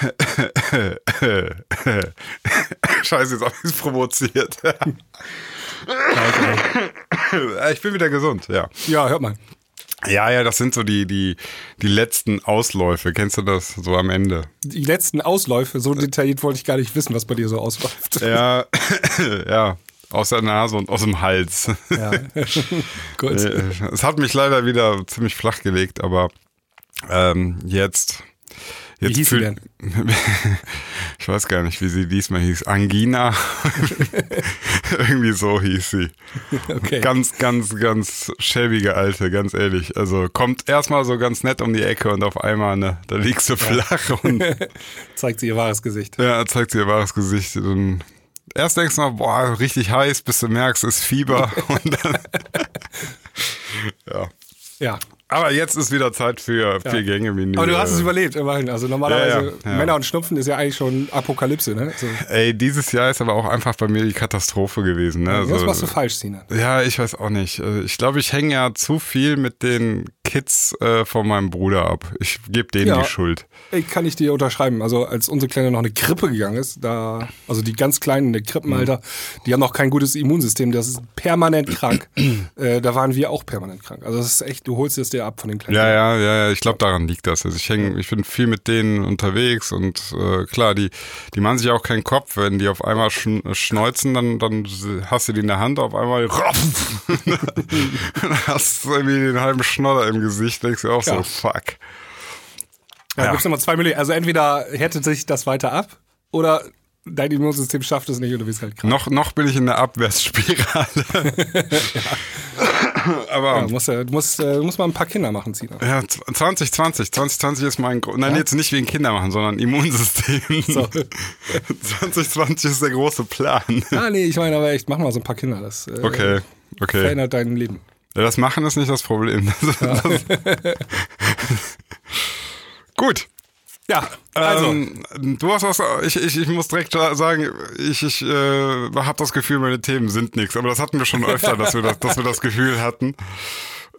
Scheiße, jetzt habe ich es provoziert. ich bin wieder gesund, ja. Ja, hört mal. Ja, ja, das sind so die, die, die letzten Ausläufe. Kennst du das so am Ende? Die letzten Ausläufe, so detailliert wollte ich gar nicht wissen, was bei dir so ausläuft. Ja, ja. Aus der Nase und aus dem Hals. Ja. Gut. Es hat mich leider wieder ziemlich flach gelegt, aber ähm, jetzt. Jetzt Wie hieß sie fühl- Ich weiß gar nicht, wie sie diesmal hieß. Angina. Irgendwie so hieß sie. Okay. Ganz, ganz, ganz schäbige Alte, ganz ehrlich. Also kommt erstmal so ganz nett um die Ecke und auf einmal, ne, da liegst du flach und Zeigt sie ihr wahres Gesicht. ja, zeigt sie ihr wahres Gesicht. Und erst denkst du mal, boah, richtig heiß, bis du merkst, ist Fieber. und dann, ja. Ja. Aber jetzt ist wieder Zeit für vier Gänge Menü. Aber du hast es überlebt, immerhin. Also normalerweise, Ja, ja, ja. Männer und Schnupfen ist ja eigentlich schon Apokalypse, ne? So. Ey, dieses Jahr ist aber auch einfach bei mir die Katastrophe gewesen. Ne? Was Also- machst du falsch, Sina? Ja, ich weiß auch nicht. Also Ich glaube, ich hänge ja zu viel mit den Kids äh, von meinem Bruder ab. Ich gebe denen Ja. die Schuld. Ey, kann ich dir unterschreiben. Also als unsere Kleine noch eine Krippe gegangen ist, da, also die ganz Kleinen in der Krippenalter, die haben noch kein gutes Immunsystem, das ist permanent krank. äh, da waren wir auch permanent krank. Also das ist echt, du holst es dir ab von den Kleinen. Ja, ja, ja, ja. Ich glaube, daran liegt das. Also ich häng, ich bin viel mit denen unterwegs und äh, klar, die, die machen sich auch keinen Kopf, wenn die auf einmal schn schneuzen, dann, dann hast du die in der Hand auf einmal dann hast du irgendwie den halben Schnodder im Gesicht, denkst du auch so, Ja. fuck. Da Ja. gibt's nochmal zwei Möglichkeiten. Also entweder härtet sich das weiter ab oder dein Immunsystem schafft es nicht und du bist halt krank. Noch, noch bin ich in der Abwärtsspirale. Aber Ja, du musst, äh, du musst, äh, du musst mal ein paar Kinder machen, Sina. Ja, 2020. 2020 ist mein, Gro- nein, jetzt nicht wegen Kinder machen, sondern Immunsystem. So. 2020 ist der große Plan. Ah, nee, ich meine aber echt, mach mal so ein paar Kinder. Das äh, Okay, okay. verändert dein Leben. Ja, das Machen ist nicht das Problem. Das, das, Gut. Ja, also. ähm, du hast was, ich, ich, ich muss direkt sagen, ich, ich äh, habe das Gefühl, meine Themen sind nichts. Aber das hatten wir schon öfter, dass wir das, dass wir das Gefühl hatten.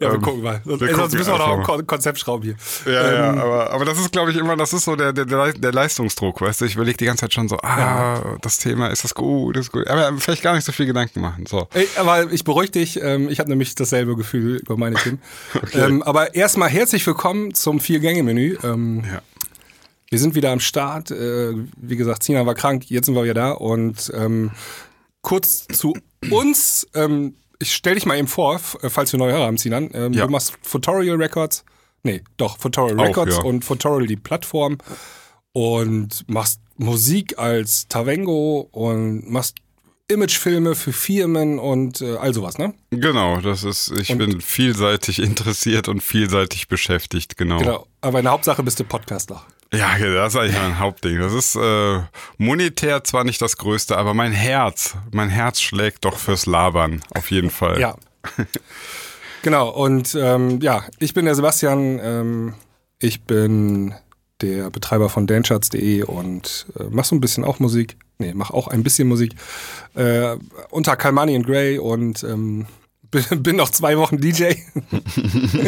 Ja, wir ähm, gucken mal. Sonst, wir sonst gucken müssen wir noch. Kon Konzept schrauben hier. Ja, Ähm, ja, aber, aber das ist, glaube ich, immer, das ist so der, der, der Leistungsdruck, weißt du? Ich überlege die ganze Zeit schon so, ah, das Thema, ist das gut, ist gut. Aber vielleicht gar nicht so viel Gedanken machen. So. Ey, aber ich beruhige dich, ähm, ich habe nämlich dasselbe Gefühl über meine Themen. ähm, aber erstmal herzlich willkommen zum Vier-Gänge-Menü. Ähm, Ja. Wir sind wieder am Start. Äh, wie gesagt, Sina war krank, jetzt sind wir wieder da. Und ähm, kurz zu uns. Ähm, ich stell dich mal eben vor, äh, falls wir neue Hörer haben, Sinan. Ähm, Ja. Du machst Fotorial Records. Nee, doch, Fotorial Auch, Records ja. und Fotorial die Plattform. Und machst Musik als Tavengo und machst Imagefilme für Firmen und äh, all sowas, ne? Genau, das ist, ich bin vielseitig interessiert und vielseitig beschäftigt, genau. Genau. Aber in der Hauptsache bist du Podcaster. Ja, das ist eigentlich mein Hauptding. Das ist äh, monetär zwar nicht das Größte, aber mein Herz, mein Herz schlägt doch fürs Labern, auf jeden Fall. Ja. genau, und ähm, ja, ich bin der Sebastian. Ähm, ich bin der Betreiber von dancharts.de und äh, mach so ein bisschen auch Musik. Nee, mach auch ein bisschen Musik. Äh, unter Kalmani and Grey und ähm, bin, noch zwei Wochen DJ.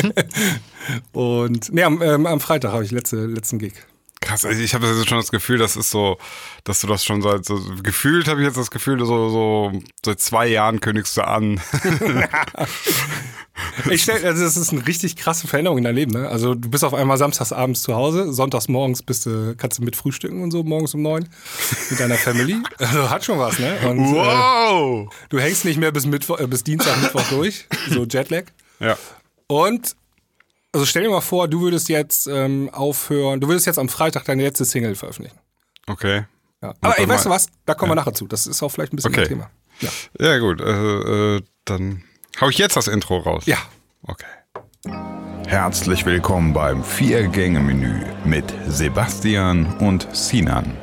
und nee, am, ähm, am Freitag habe ich letzte, letzten Gig. Krass, also ich habe jetzt schon das Gefühl, das ist so, dass du das schon seit so gefühlt habe ich jetzt das Gefühl, so so seit zwei Jahren kündigst du an. Ich stell, also das ist eine richtig krasse Veränderung in deinem Leben. Ne? Also du bist auf einmal samstags abends zu Hause, sonntags morgens bist du, kannst du mit frühstücken und so morgens um neun mit deiner Family. Also hat schon was, ne? Und äh, Wow! du hängst nicht mehr bis Mittwoch, äh, bis Dienstag, Mittwoch durch, so Jetlag. Ja. Und also stell dir mal vor, du würdest jetzt ähm, aufhören, du würdest jetzt am Freitag deine letzte Single veröffentlichen. Okay. Ja. Aber ey, weißt du was? Da kommen wir nachher zu. Das ist auch vielleicht ein bisschen Okay. ein Thema. Ja. Ja, gut. Äh, äh, dann hau ich jetzt das Intro raus. ja. Okay. Herzlich willkommen beim Vier-Gänge-Menü mit Sebastian und Sinan.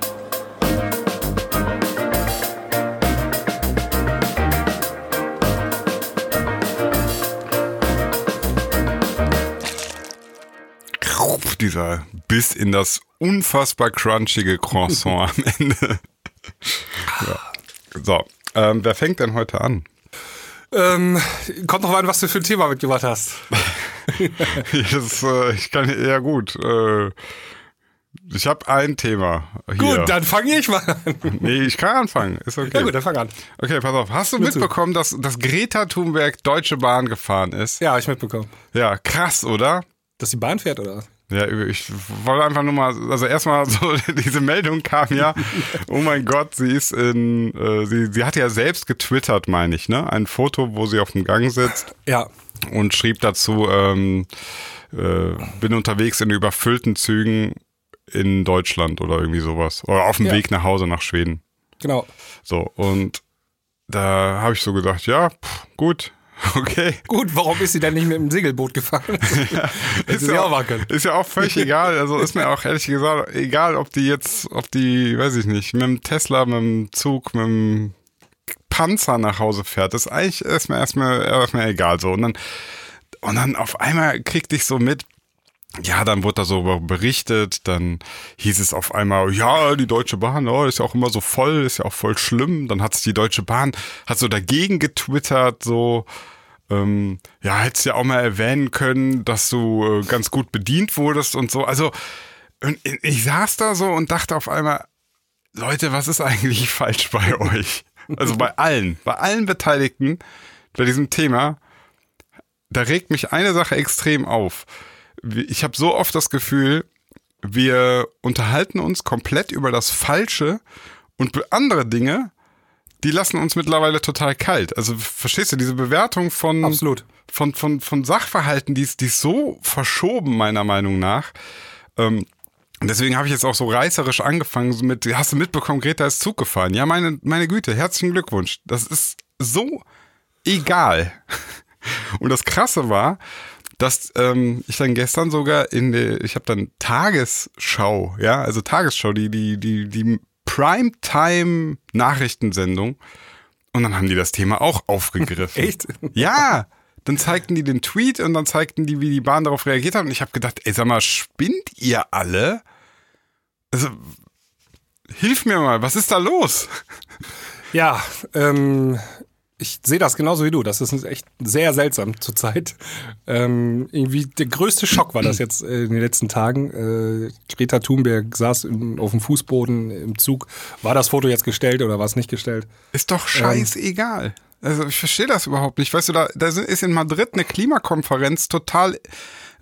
Dieser Biss in das unfassbar crunchige Croissant am Ende. ja. So, ähm, wer fängt denn heute an? Ähm, kommt noch an, was du für ein Thema mitgebracht hast. Das, äh, ich kann, ja gut. Äh, Ich habe ein Thema. Hier. Gut, dann fange ich mal an. Nee, ich kann anfangen. Ist okay. Ja gut, dann fang an. Okay, pass auf. Hast du zu. mitbekommen, dass, dass Greta Thunberg Deutsche Bahn gefahren ist? Ja, hab ich mitbekommen. Ja, krass, oder? Dass die Bahn fährt, oder? Ja, ich wollte einfach nur mal, also erstmal so, diese Meldung kam ja, oh mein Gott, sie ist in, äh, sie, sie hat ja selbst getwittert, meine ich, ne? Ein Foto, wo sie auf dem Gang sitzt Ja. und schrieb dazu, ähm, äh, bin unterwegs in überfüllten Zügen in Deutschland oder irgendwie sowas. Oder auf dem Ja. Weg nach Hause nach Schweden. Genau. So, und da habe ich so gedacht, ja, pff, gut, okay. Gut, warum ist sie denn nicht mit dem Segelboot gefahren? Hätte sie ja auch ist ja auch völlig egal. Also ist mir auch ehrlich gesagt egal, ob die jetzt, ob die, weiß ich nicht, mit dem Tesla, mit dem Zug, mit dem Panzer nach Hause fährt. Das ist eigentlich erstmal erstmal erstmal egal so. Und dann und dann auf einmal kriegte ich so mit. Ja, dann wurde da so berichtet, dann hieß es auf einmal, ja, die Deutsche Bahn, oh, ist ja auch immer so voll, ist ja auch voll schlimm. Dann hat sich die Deutsche Bahn, hat so dagegen getwittert, so, ähm, ja, hättest ja auch mal erwähnen können, dass du äh, ganz gut bedient wurdest und so. Also, ich saß da so und dachte auf einmal, Leute, was ist eigentlich falsch bei euch? Also bei allen, bei allen Beteiligten bei diesem Thema, da regt mich eine Sache extrem auf. Ich habe so oft das Gefühl, wir unterhalten uns komplett über das Falsche und andere Dinge, die lassen uns mittlerweile total kalt. Also verstehst du, diese Bewertung von, Absolut. von, von, von Sachverhalten, die ist, die ist so verschoben, meiner Meinung nach. Ähm, deswegen habe ich jetzt auch so reißerisch angefangen so mit, hast du mitbekommen, Greta ist Zug gefahren. Ja, meine, meine Güte, herzlichen Glückwunsch. Das ist so egal. Und das Krasse war, dass ähm, ich dann gestern sogar in der, ich habe dann Tagesschau, ja, also Tagesschau, die, die, die, die Primetime-Nachrichtensendung. Und dann haben die das Thema auch aufgegriffen. Echt? Ja, dann zeigten die den Tweet und dann zeigten die, wie die Bahn darauf reagiert hat. Und ich habe gedacht, ey, sag mal, spinnt ihr alle? Also, hilf mir mal, was ist da los? Ja, ähm, ich sehe das genauso wie du. Das ist echt sehr seltsam zurzeit. Ähm, irgendwie der größte Schock war das jetzt in den letzten Tagen. Äh, Greta Thunberg saß in, auf dem Fußboden im Zug. War das Foto jetzt gestellt oder war es nicht gestellt? Ist doch scheißegal. Also ich verstehe das überhaupt nicht. Weißt du, da, da ist in Madrid eine Klimakonferenz total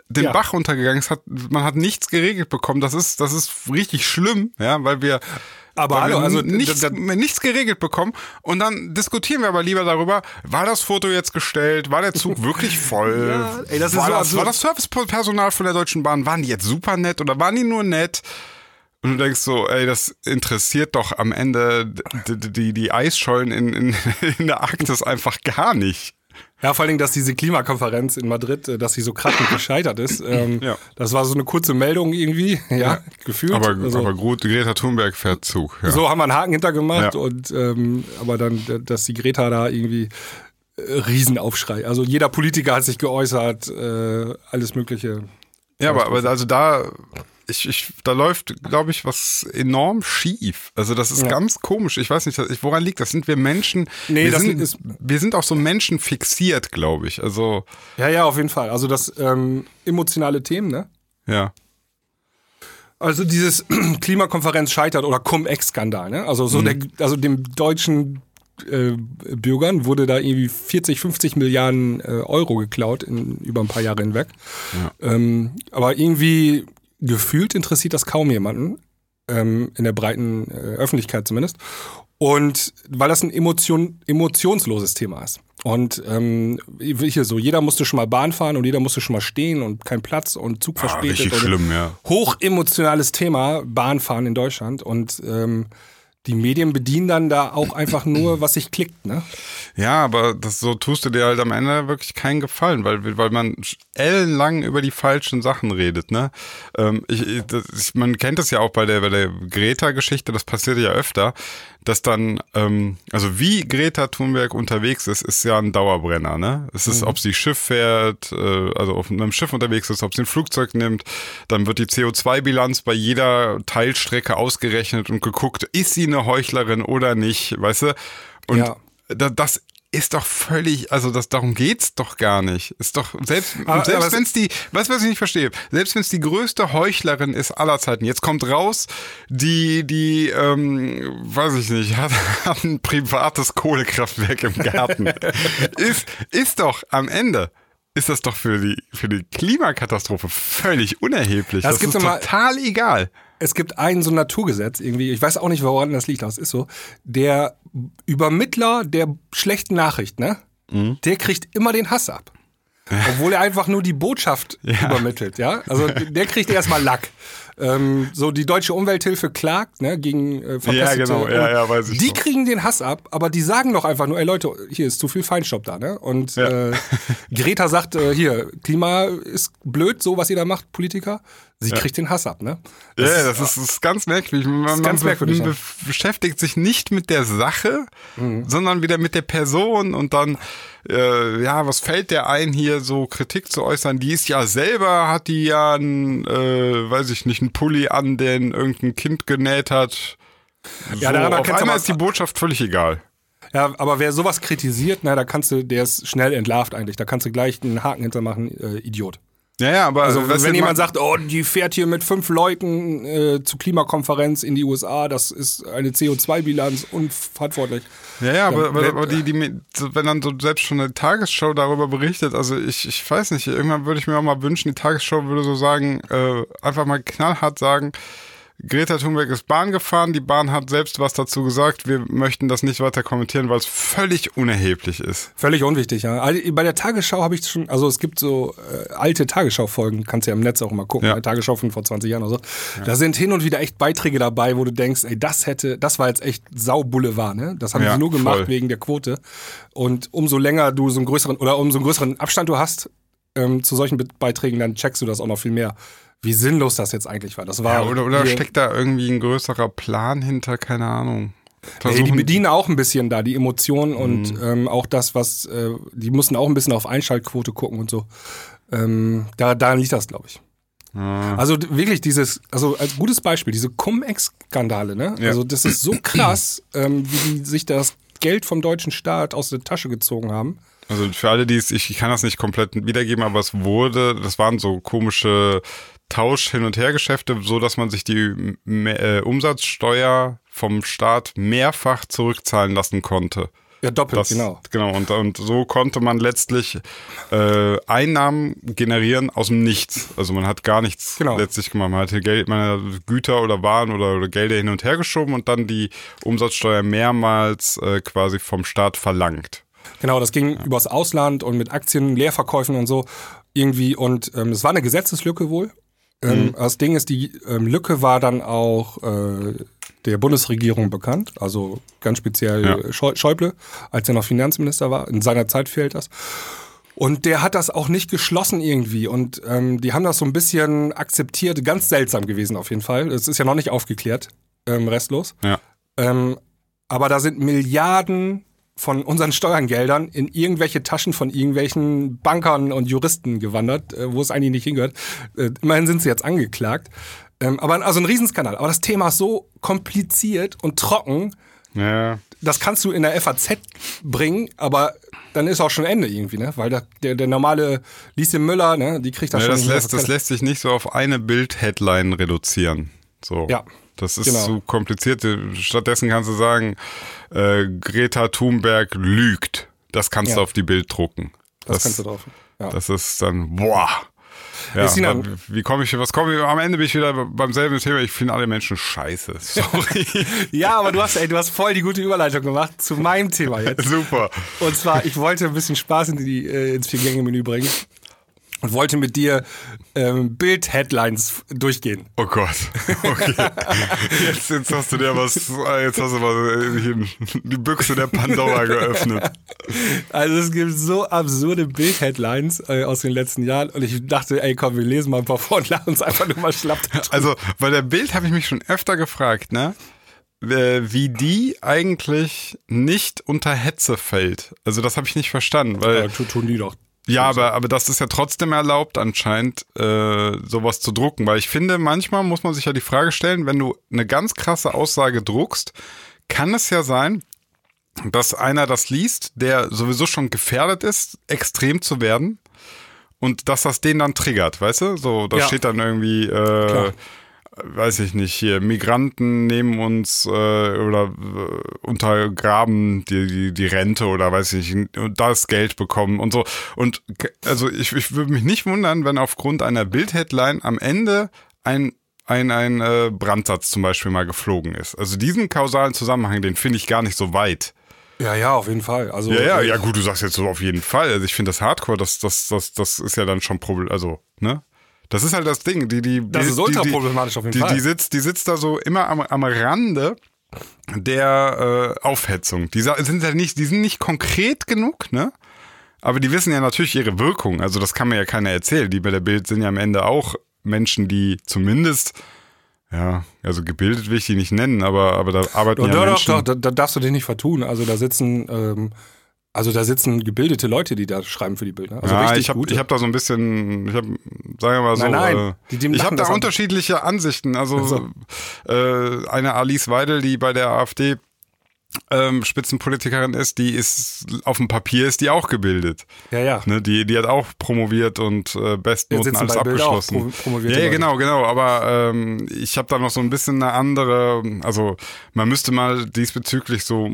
den Ja. Bach untergegangen. Es hat, man hat nichts geregelt bekommen. Das ist, das ist richtig schlimm, ja, weil wir, Aber hallo, also nichts, da- da- nichts geregelt bekommen. Und dann diskutieren wir aber lieber darüber, war das Foto jetzt gestellt? War der Zug wirklich voll? Ja, ey, das war, so das, absurd. war das Servicepersonal von der Deutschen Bahn, waren die jetzt super nett oder waren die nur nett? Und du denkst so, ey, das interessiert doch am Ende die, die, die Eisschollen in, in, in der Arktis einfach gar nicht. Ja, vor allen Dingen, dass diese Klimakonferenz in Madrid, äh, dass sie so krachend gescheitert ist. Ähm, Ja. Das war so eine kurze Meldung irgendwie, ja, gefühlt. Aber, Also- aber gut, Greta Thunberg fährt Zug. Ja. So haben wir einen Haken hintergemacht Ja. und ähm, aber dann, dass die Greta da irgendwie äh, Riesenaufschrei. Also jeder Politiker hat sich geäußert, äh, alles Mögliche. Ja, aber, aber also da, ich, ich, da läuft, glaube ich, was enorm schief. Also das ist Ja. ganz komisch. Ich weiß nicht, ich- woran liegt das? Sind wir Menschen? Nee, wir das sind, ist- wir sind auch so Menschen fixiert, glaube ich. Also Ja, ja, auf jeden Fall. Also das ähm, emotionale Themen, ne? ja, Also dieses Klimakonferenz scheitert oder Cum-Ex-Skandal, ne? Also so der, also dem deutschen äh, Bürgern wurde da irgendwie 40, 50 Milliarden äh, Euro geklaut in, über ein paar Jahre hinweg. Ähm, aber irgendwie gefühlt interessiert das kaum jemanden, ähm, in der breiten äh, Öffentlichkeit zumindest. Und weil das ein Emotion, emotionsloses Thema ist. Und ähm, hier so, jeder musste schon mal Bahn fahren und jeder musste schon mal stehen und kein Platz und Zug ah, verspätet. richtig schlimm, ja. hochemotionales Thema, Bahnfahren in Deutschland. Und ähm, die Medien bedienen dann da auch einfach nur, was sich klickt, ne? Ja, aber das so tust du dir halt am Ende wirklich keinen Gefallen, weil, weil man ellenlang über die falschen Sachen redet, ne? Ähm, ich, ich, das, ich, man kennt das ja auch bei der, bei der Greta-Geschichte, das passiert ja öfter, dass dann, ähm, also wie Greta Thunberg unterwegs ist, ist ja ein Dauerbrenner, ne? Es ist, ob sie Schiff fährt, äh, also auf einem Schiff unterwegs ist, ob sie ein Flugzeug nimmt, dann wird die CO2-Bilanz bei jeder Teilstrecke ausgerechnet und geguckt, ist sie eine Heuchlerin oder nicht, weißt du? Und Ja. da, das ist doch völlig, also das darum geht's doch gar nicht. Ist doch selbst Aber- selbst wenn es die, was was ich nicht verstehe, selbst wenn es die größte Heuchlerin ist aller Zeiten. Jetzt kommt raus, die die ähm, weiß ich nicht, hat, hat ein privates Kohlekraftwerk im Garten. ist ist doch am Ende ist das doch für die für die Klimakatastrophe völlig unerheblich. Es das gibt ist total egal. Es gibt ein so ein Naturgesetz irgendwie, ich weiß auch nicht, woran das liegt, aber es ist so. Der Übermittler der schlechten Nachricht, ne? Mhm. Der kriegt immer den Hass ab. Obwohl er einfach nur die Botschaft übermittelt, ja? Also der kriegt erstmal Lack. Ähm, so die deutsche Umwelthilfe klagt ne, gegen äh, verpestete genau. Ja, ja, weiß ich Die noch. kriegen den Hass ab, aber die sagen doch einfach nur, ey Leute, hier ist zu viel Feinstaub da, ne? Und äh, Greta sagt, äh, hier, Klima ist blöd, so was ihr da macht, Politiker. Sie kriegt den Hass ab, ne? Ja, das ist, das ist ganz merkwürdig. Man, ganz man merkwürdig, be ja. be beschäftigt sich nicht mit der Sache, Mhm. sondern wieder mit der Person und dann, äh, ja, was fällt der ein, hier so Kritik zu äußern? Die ist ja selber, hat die ja äh, weiß ich nicht, einen Pulli an, den irgendein Kind genäht hat. Ja, so, daran auf einmal ist die Botschaft völlig egal. Ja, aber wer sowas kritisiert, na, da kannst du, der ist schnell entlarvt eigentlich. Da kannst du gleich einen Haken hintermachen, äh, Idiot. Ja, ja, aber Also wenn jemand man- sagt, oh, die fährt hier mit fünf Leuten äh, zur Klimakonferenz in die USA, das ist eine CO2-Bilanz unverantwortlich. Ja, ja, aber, aber, aber die, die, wenn dann so selbst schon eine Tagesschau darüber berichtet, also ich, ich weiß nicht, irgendwann würde ich mir auch mal wünschen, die Tagesschau würde so sagen, äh, einfach mal knallhart sagen, Greta Thunberg ist Bahn gefahren, die Bahn hat selbst was dazu gesagt, wir möchten das nicht weiter kommentieren, weil es völlig unerheblich ist. Völlig unwichtig, ja. Also Bei der Tagesschau habe ich schon, also es gibt so äh, alte Tagesschau-Folgen, kannst ja im Netz auch mal gucken, Ja. ja. Tagesschau von vor 20 Jahren oder so. Da sind hin und wieder echt Beiträge dabei, wo du denkst, ey, das hätte, das war jetzt echt Sau-Boulevard, ne? Das haben Ja, sie nur gemacht voll. wegen der Quote. Und umso länger du so einen größeren, oder umso einen größeren Abstand du hast ähm, zu solchen Be Beiträgen, dann checkst du das auch noch viel mehr. Wie sinnlos das jetzt eigentlich war. Das war Ja, oder oder steckt da irgendwie ein größerer Plan hinter, keine Ahnung. Ey, die bedienen auch ein bisschen da die Emotionen und Mhm. ähm, auch das, was äh, die mussten auch ein bisschen auf Einschaltquote gucken und so. Ähm, da, daran liegt das, glaube ich. Also d- wirklich dieses, also als gutes Beispiel, diese Cum-Ex-Skandale, ne? Ja. Also das ist so krass, ähm, wie die sich das Geld vom deutschen Staat aus der Tasche gezogen haben. Also für alle, die es, ich kann das nicht komplett wiedergeben, aber es wurde, das waren so komische Tausch-Hin- und Hergeschäfte, so dass man sich die äh, Umsatzsteuer vom Staat mehrfach zurückzahlen lassen konnte. Ja, doppelt, Das, genau. Genau, und, und so konnte man letztlich äh, Einnahmen generieren aus dem Nichts. Also man hat gar nichts Genau. letztlich gemacht. Man hat hier Geld, man hat Güter oder Waren oder, oder Gelder hin und her geschoben und dann die Umsatzsteuer mehrmals äh, quasi vom Staat verlangt. Genau, das ging übers Ausland und mit Aktien, Leerverkäufen und so irgendwie. Und ähm, es war eine Gesetzeslücke wohl. Ähm, Das Ding ist, die ähm, Lücke war dann auch äh, der Bundesregierung bekannt, also ganz speziell Ja. Schäu- Schäuble, als er noch Finanzminister war. In seiner Zeit fehlt das. Und der hat das auch nicht geschlossen irgendwie. Und ähm, die haben das so ein bisschen akzeptiert. Ganz seltsam gewesen auf jeden Fall. Es ist ja noch nicht aufgeklärt, ähm, restlos. Ja. Ähm, aber da sind Milliarden von unseren Steuergeldern in irgendwelche Taschen von irgendwelchen Bankern und Juristen gewandert, äh, wo es eigentlich nicht hingehört. Äh, immerhin sind sie jetzt angeklagt. Ähm, aber also ein Riesenskandal. Aber das Thema ist so kompliziert und trocken, Ja, das kannst du in der FAZ bringen, aber dann ist auch schon Ende irgendwie, ne? Weil da, der, der normale Lieschen Müller, ne, die kriegt das Ja, schon das, der lässt, das lässt sich nicht so auf eine Bild-Headline reduzieren. So. Ja, Das ist genau. zu kompliziert. Stattdessen kannst du sagen, äh, Greta Thunberg lügt. Das kannst Ja. du auf die Bild drucken. Das, kannst du drauf. Ja. Das ist dann, boah. Ja, aber wie komme ich, was komme ich, am Ende bin ich wieder beim selben Thema. Ich finde alle Menschen scheiße. Sorry. ja, aber du hast, ey, du hast voll die gute Überleitung gemacht zu meinem Thema jetzt. Super. Und zwar, ich wollte ein bisschen Spaß in die, äh, ins Vier-Gänge-Menü bringen und wollte mit dir ähm, Bild-Headlines durchgehen. Oh Gott. Okay. Jetzt, jetzt hast du dir was, jetzt hast du mal die Büchse der Pandora geöffnet. Also es gibt so absurde Bild-Headlines äh, aus den letzten Jahren und ich dachte, ey komm, wir lesen mal ein paar vor und lachen uns einfach nur mal schlapp. Also, bei der Bild habe ich mich schon öfter gefragt, ne? äh, Wie die eigentlich nicht unter Hetze fällt. Also, das habe ich nicht verstanden, weil. Ja, tu- tun die doch. Ja, aber, aber das ist ja trotzdem erlaubt, anscheinend, äh, sowas zu drucken. Weil ich finde, manchmal muss man sich ja die Frage stellen, wenn du eine ganz krasse Aussage druckst, kann es ja sein, dass einer das liest, der sowieso schon gefährdet ist, extrem zu werden und dass das den dann triggert, weißt du? So, da Ja. steht dann irgendwie, äh, weiß ich nicht, hier, Migranten nehmen uns äh, oder äh, untergraben die, die, die Rente oder weiß ich nicht, und das Geld bekommen und so. Und also ich, ich würde mich nicht wundern, wenn aufgrund einer Bildheadline am Ende ein ein, ein äh, Brandsatz zum Beispiel mal geflogen ist. Also diesen kausalen Zusammenhang, den finde ich gar nicht so weit. Ja, ja, auf jeden Fall. Also, Ja, ja, äh, ja, gut, du sagst jetzt so auf jeden Fall. Also ich finde das Hardcore, das, das, das, das ist ja dann schon Problem, also, ne? Das ist halt das Ding, die, die, Das die, ist ultra die, problematisch auf jeden die, Fall. Die sitzt, die sitzt da so immer am, am Rande der äh, Aufhetzung. Die sind ja nicht, die sind nicht konkret genug, ne? Aber die wissen ja natürlich ihre Wirkung. Also das kann mir ja keiner erzählen. Die bei der Bild sind ja am Ende auch Menschen, die zumindest, ja, also gebildet will ich die nicht nennen, aber, aber da arbeiten Doch, ja doch, doch, Menschen. doch, da, da darfst du dich nicht vertun. Also da sitzen, ähm, also da sitzen gebildete Leute, die da schreiben für die Bilder. Also ja, richtig ich habe hab da so ein bisschen, ich hab, sagen wir mal so, Nein, nein, äh, die- die ich habe da unterschiedliche Ansichten. Also Also. äh, eine Alice Weidel, die bei der AfD ähm, Spitzenpolitikerin ist, die ist auf dem Papier ist die auch gebildet. ja, ja. Ne, die, die hat auch promoviert und äh, Bestnoten alles abgeschlossen. pro- ja, ja, genau, genau. Aber ähm, ich habe da noch so ein bisschen eine andere, also man müsste mal diesbezüglich so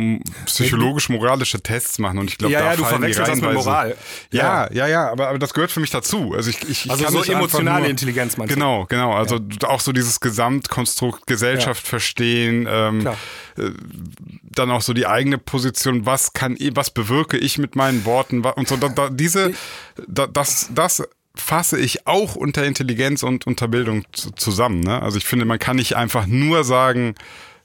psychologisch-moralische Tests machen und ich glaube, Ja, da ja, du fallen die verwechselst das mit Moral. Ja, ja, ja, aber, aber das gehört für mich dazu. Also ich, ich, ich Also kann so emotionale nur, Intelligenz meinst du? Genau, genau. Also auch so dieses Gesamtkonstrukt Gesellschaft verstehen, ähm, Klar. Dann auch so die eigene Position, was kann ich, was bewirke ich mit meinen Worten und so. Da, da, diese, da, das, das fasse ich auch unter Intelligenz und unter Bildung zu- zusammen. Ne? Also ich finde, man kann nicht einfach nur sagen,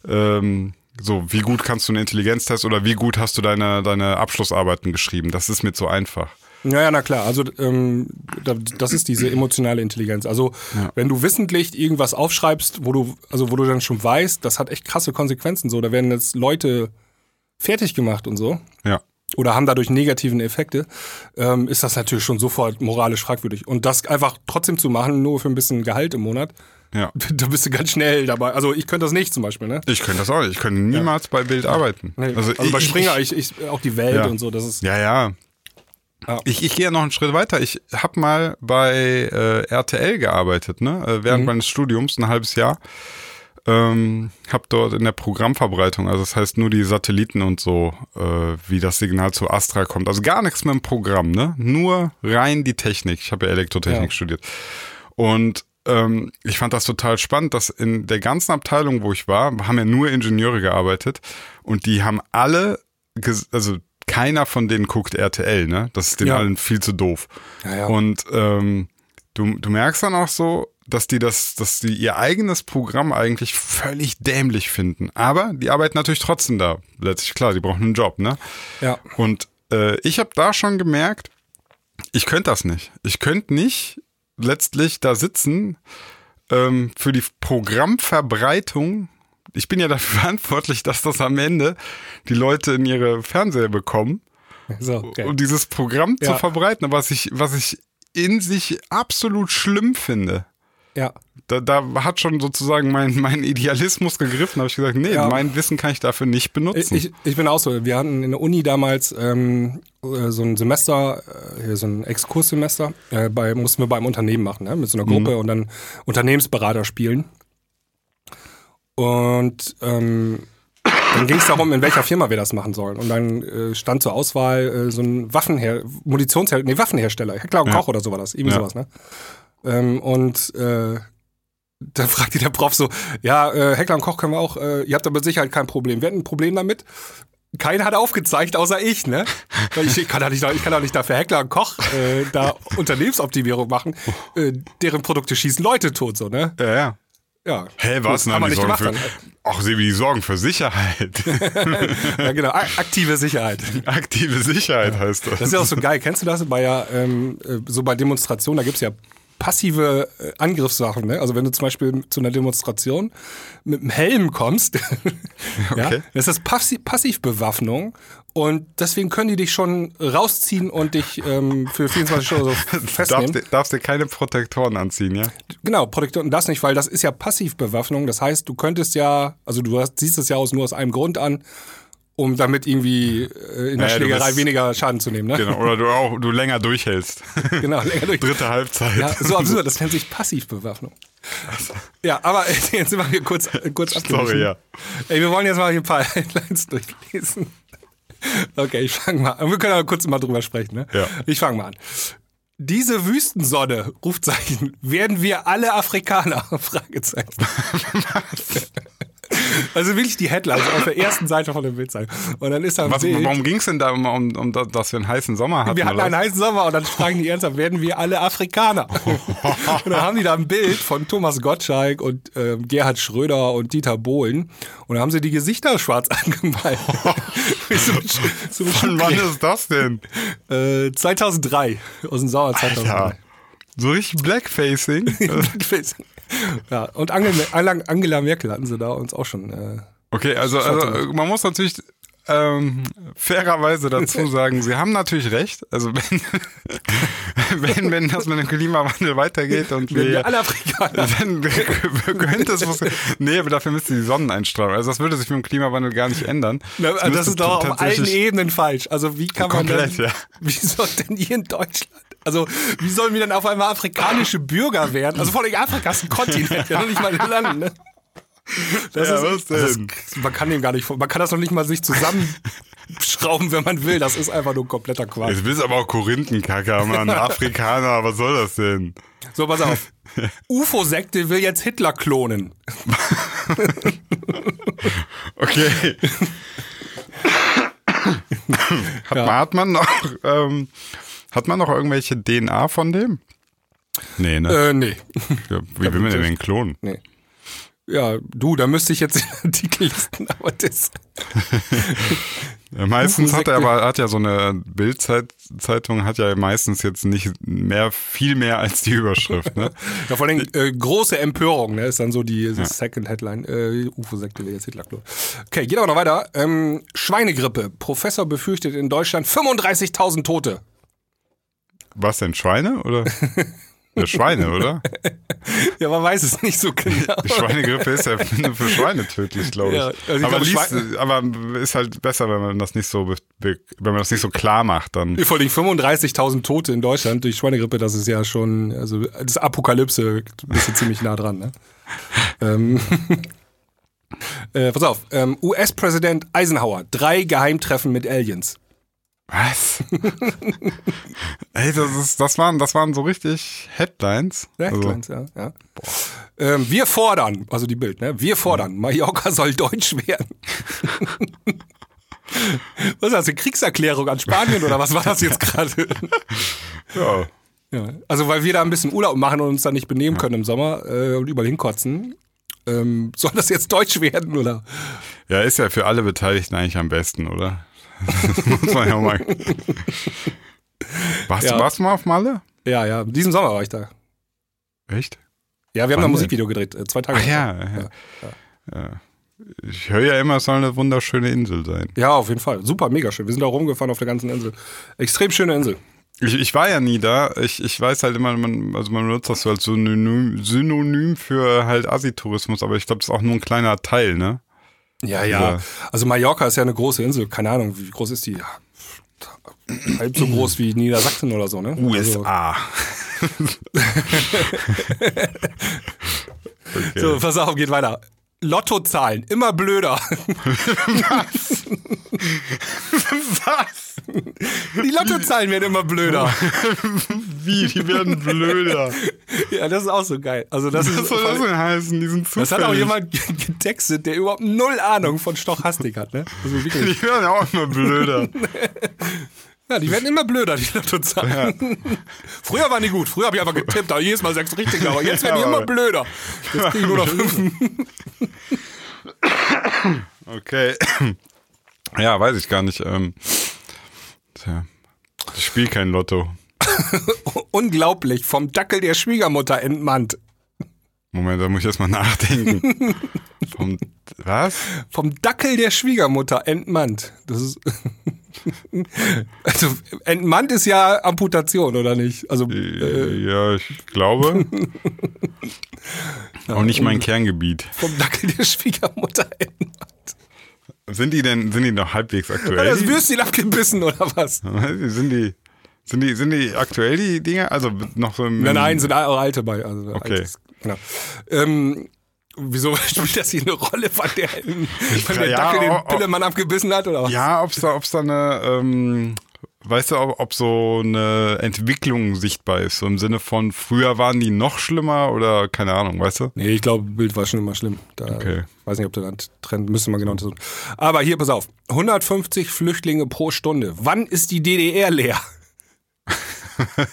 ähm, so wie gut kannst du einen Intelligenztest oder wie gut hast du deine deine Abschlussarbeiten geschrieben. Das ist mir zu einfach. Ja, ja, na klar. Also ähm, da- das ist diese emotionale Intelligenz. Also wenn du wissentlich irgendwas aufschreibst, wo du, also wo du dann schon weißt, das hat echt krasse Konsequenzen. So, da werden jetzt Leute fertig gemacht und so Ja. oder haben dadurch negativen Effekte, ähm, ist das natürlich schon sofort moralisch fragwürdig. Und das einfach trotzdem zu machen, nur für ein bisschen Gehalt im Monat, Ja. da bist du ganz schnell dabei. Also ich könnte das nicht zum Beispiel, ne? Ich könnte das auch nicht. Ich könnte niemals bei Bild arbeiten. Nee. Also, bei Springer, ich, ich, auch die Welt Ja. und so, das ist. Ja, ja. Ja. Ich, ich gehe ja noch einen Schritt weiter. Ich habe mal bei äh, RTL gearbeitet, ne? äh, während meines Studiums, ein halbes Jahr. Ähm, habe dort in der Programmverbreitung, also das heißt nur die Satelliten und so, äh, wie das Signal zu Astra kommt. Also gar nichts mit dem Programm, ne? Nur rein die Technik. Ich habe ja Elektrotechnik Ja. studiert. Und ähm, ich fand das total spannend, dass in der ganzen Abteilung, wo ich war, haben ja nur Ingenieure gearbeitet und die haben alle, also keiner von denen guckt RTL, ne? Das ist den Ja. allen viel zu doof. Ja, ja. Und ähm, du, du merkst dann auch so, dass die das, dass die ihr eigenes Programm eigentlich völlig dämlich finden. Aber die arbeiten natürlich trotzdem da. Letztlich klar, die brauchen einen Job, ne? Ja. Und äh, ich habe da schon gemerkt, ich könnte das nicht. Ich könnte nicht letztlich da sitzen ähm, für die Programmverbreitung. Ich bin ja dafür verantwortlich, dass das am Ende die Leute in ihre Fernseher bekommen, So, okay. um dieses Programm zu Ja. verbreiten. Was ich, was ich in sich absolut schlimm finde. ja. Da, da hat schon sozusagen mein, mein Idealismus gegriffen. Da habe ich gesagt, nee, Ja. mein Wissen kann ich dafür nicht benutzen. Ich, ich bin auch so. Wir hatten in der Uni damals ähm, äh, so ein Semester, äh, so ein Exkurssemester, äh, bei, mussten wir beim Unternehmen machen, ne? mit so einer Gruppe und dann Unternehmensberater spielen. Und ähm, dann ging es darum, in welcher Firma wir das machen sollen. Und dann äh, stand zur Auswahl äh, so ein Waffenher Munitionshersteller, nee, Waffenhersteller, Heckler und Ja. Koch oder so war das, irgendwie Ja. sowas, ne? Ähm, und äh, dann fragte der Prof so, ja, äh, Heckler und Koch können wir auch, äh, ihr habt aber mit Sicherheit kein Problem. Wir hatten ein Problem damit. Keiner hat aufgezeigt, außer ich, ne? Ich kann doch nicht, ich kann doch nicht dafür Heckler und Koch äh, da Unternehmensoptimierung machen. Äh, deren Produkte schießen Leute tot, so, ne? ja, ja. Ja. Hä, was? Haben Nein, die sorgen für, ach, Sebi, die sorgen für Sicherheit. Ja, genau. Aktive Sicherheit. Aktive Sicherheit heißt das. Das ist ja auch so geil. Kennst du das bei ja, ähm, äh, so bei Demonstrationen, da gibt's ja passive äh, Angriffssachen, ne? Also wenn du zum Beispiel zu einer Demonstration mit einem Helm kommst, ja, Okay. das ist Passi Passivbewaffnung und deswegen können die dich schon rausziehen und dich ähm, für 24 Stunden so Du darfst, festnehmen. dir- darfst dir keine Protektoren anziehen, ja? Genau, Protektoren das nicht, weil das ist ja Passivbewaffnung. Das heißt, du könntest ja, also du hast, siehst es ja aus nur aus einem Grund an um damit irgendwie äh, in der Naja, Schlägerei bist- weniger Schaden zu nehmen. Ne? Genau, oder du auch du länger durchhältst. Genau, länger durch. Dritte Halbzeit. Ja, so absurd, das nennt sich Passivbewaffnung. Ja, aber jetzt sind wir hier kurz, äh, kurz. Sorry, ja. Ey, wir wollen jetzt mal hier ein paar Headlines durchlesen. Okay, ich fange mal an. Wir können aber kurz mal drüber sprechen. Ne? Ja. Ich fange mal an. Diese Wüstensonne, Rufzeichen, werden wir alle Afrikaner? Fragezeichen. Also wirklich die Headlines auf der ersten Seite von der Bildzeitung. Und dann ist da ein Was, Bild. warum ging es denn da um, um, um das, dass wir einen heißen Sommer hatten? Wir hatten einen was? heißen Sommer und dann fragen die ernsthaft, werden wir alle Afrikaner? und dann haben die da ein Bild von Thomas Gottschalk und ähm, Gerhard Schröder und Dieter Bohlen und dann haben sie die Gesichter schwarz angemalt. So, so Von wann ist das denn? äh, 2003, aus dem Sommer 2003. Ja. So richtig Blackfacing? ja, und Angela, Angela Merkel hatten sie da uns auch schon. Äh, Okay, also, also man muss natürlich ähm, fairerweise dazu sagen, sie haben natürlich recht. Also wenn, wenn, wenn das mit dem Klimawandel weitergeht und wir, wir alle Afrikaner. dann könnte es was. Nee, aber dafür müsste die Sonneneinstrahlung. Also das würde sich mit dem Klimawandel gar nicht ändern. Na, das müsste ist doch auf allen Ebenen falsch. Also wie kann man Komplett, denn, ja. wie soll denn hier in Deutschland, also wie sollen wir denn auf einmal afrikanische Bürger werden? Also vor allem Afrika ist ein Kontinent, ja noch nicht mal ein Land, ne? Das Ja, ist, das ist, man kann dem gar nicht, man kann das noch nicht mal sich zusammenschrauben, wenn man will. Das ist einfach nur kompletter Quatsch. Jetzt bist aber auch Korinthenkacker, Mann. Afrikaner, was soll das denn? So, pass auf. UFO-Sekte will jetzt Hitler klonen. Okay. hat, man, hat man noch ähm, hat man noch irgendwelche DNA von dem? Nee, ne? Äh, nee. Ja, wie will man denn den klonen? Nee. Ja, du, da müsste ich jetzt den Artikel listen, aber das. Ja, meistens hat er aber hat ja so eine Bildzeitung hat ja meistens jetzt nicht mehr viel mehr als die Überschrift, ne? Ja, vor allem äh, große Empörung, ne? Ist dann so die die Second Headline. Äh, UFO-Sekte will jetzt Hitler klonen. Okay, geht aber noch weiter. Ähm, Schweinegrippe. Professor befürchtet in Deutschland 35.000 Tote. Was denn Schweine oder? Ja, Schweine, oder? Ja, man weiß es nicht so genau. Die Schweinegrippe ist ja für Schweine tödlich, glaube ich. Ja, also ich aber, glaube, liest, aber ist halt besser, wenn man das nicht so, wenn man das nicht so klar macht, dann. Vor allem 35.000 Tote in Deutschland durch Schweinegrippe, das ist ja schon, also das Apokalypse, bist du ziemlich nah dran, ne? ähm, äh, pass auf, ähm, US-Präsident Eisenhower, drei Geheimtreffen mit Aliens. Was? Ey, das ist, das waren, das waren so richtig Headlines. Ja, Also, ja. ja. Ähm, wir fordern, also die Bild, ne? Wir fordern, Mallorca soll deutsch werden. was ist das, eine Kriegserklärung an Spanien oder was war das jetzt gerade? ja. ja. Also weil wir da ein bisschen Urlaub machen und uns dann nicht benehmen können im Sommer äh, und überall hinkotzen. Ähm, soll das jetzt deutsch werden oder? ja, ist ja für alle Beteiligten eigentlich am besten, oder? Das muss man ja auch mal. Warst, Ja. du, warst du mal auf Malle? Ja, ja, diesen Sommer war ich da. Echt? Ja, wir haben Wann ein Musikvideo gedreht, äh, zwei Tage. Ach ja, ja. ja. Ich höre ja immer, es soll eine wunderschöne Insel sein. Ja, auf jeden Fall. Super, mega schön. Wir sind da rumgefahren auf der ganzen Insel. Extrem schöne Insel. Ich, ich war ja nie da. Ich, ich weiß halt immer, man, also man benutzt das so als Synonym, Synonym für halt Asitourismus, aber ich glaube, das ist auch nur ein kleiner Teil, ne? Ja, Ja. ja. Also Mallorca ist ja eine große Insel. Keine Ahnung, wie groß ist die? Ja, halb so groß wie Niedersachsen oder so, ne? Also, USA. so, pass auf, geht weiter. Lottozahlen, immer blöder. Was? Die Lottozahlen werden immer blöder. Wie? Die werden blöder. Ja, das ist auch so geil. Also das, Was ist, soll das denn heißen? Die sind zufällig. das hat auch jemand getextet, der überhaupt null Ahnung von Stochastik hat, ne? Also. Die werden ja auch immer blöder. Ja, die werden immer blöder, die Lottozahlen. Früher waren die gut. Früher habe ich einfach getippt, aber jedes Mal sechs richtig, aber jetzt werden die Ja, immer blöder. Jetzt kriege ich nur noch fünf. Okay. Ja, weiß ich gar nicht. Ähm, tja. Ich spiele kein Lotto. Unglaublich, vom Dackel der Schwiegermutter entmannt. Moment, da muss ich erst mal nachdenken. Vom, was? Vom Dackel der Schwiegermutter entmannt. Das ist. also, entmannt ist ja Amputation, oder nicht? Also, äh, ja, ich glaube. Auch nicht mein Kerngebiet. vom Dackel der Schwiegermutter entmannt. Sind die denn, sind die noch halbwegs Hat aktuell? das die- Würstchen abgebissen oder was? sind die, sind die, sind die aktuell die Dinger? Also noch so im. Nein, nein, sind auch alte bei. Also Okay. altes, genau. Ähm, wieso spielt das hier eine Rolle, wann der, wann der Ja, Dackel den. Pillemann abgebissen hat oder was? Ja, ob's da, ob's da eine, ähm, weißt du, ob, ob so eine Entwicklung sichtbar ist, so im Sinne von früher waren die noch schlimmer oder keine Ahnung, weißt du? Nee, ich glaube, Bild war schon immer schlimm. Da, Okay. Weiß nicht, ob der dann Trend, müsste man genau untersuchen. Aber hier, pass auf. 150 Flüchtlinge pro Stunde. Wann ist die DDR leer?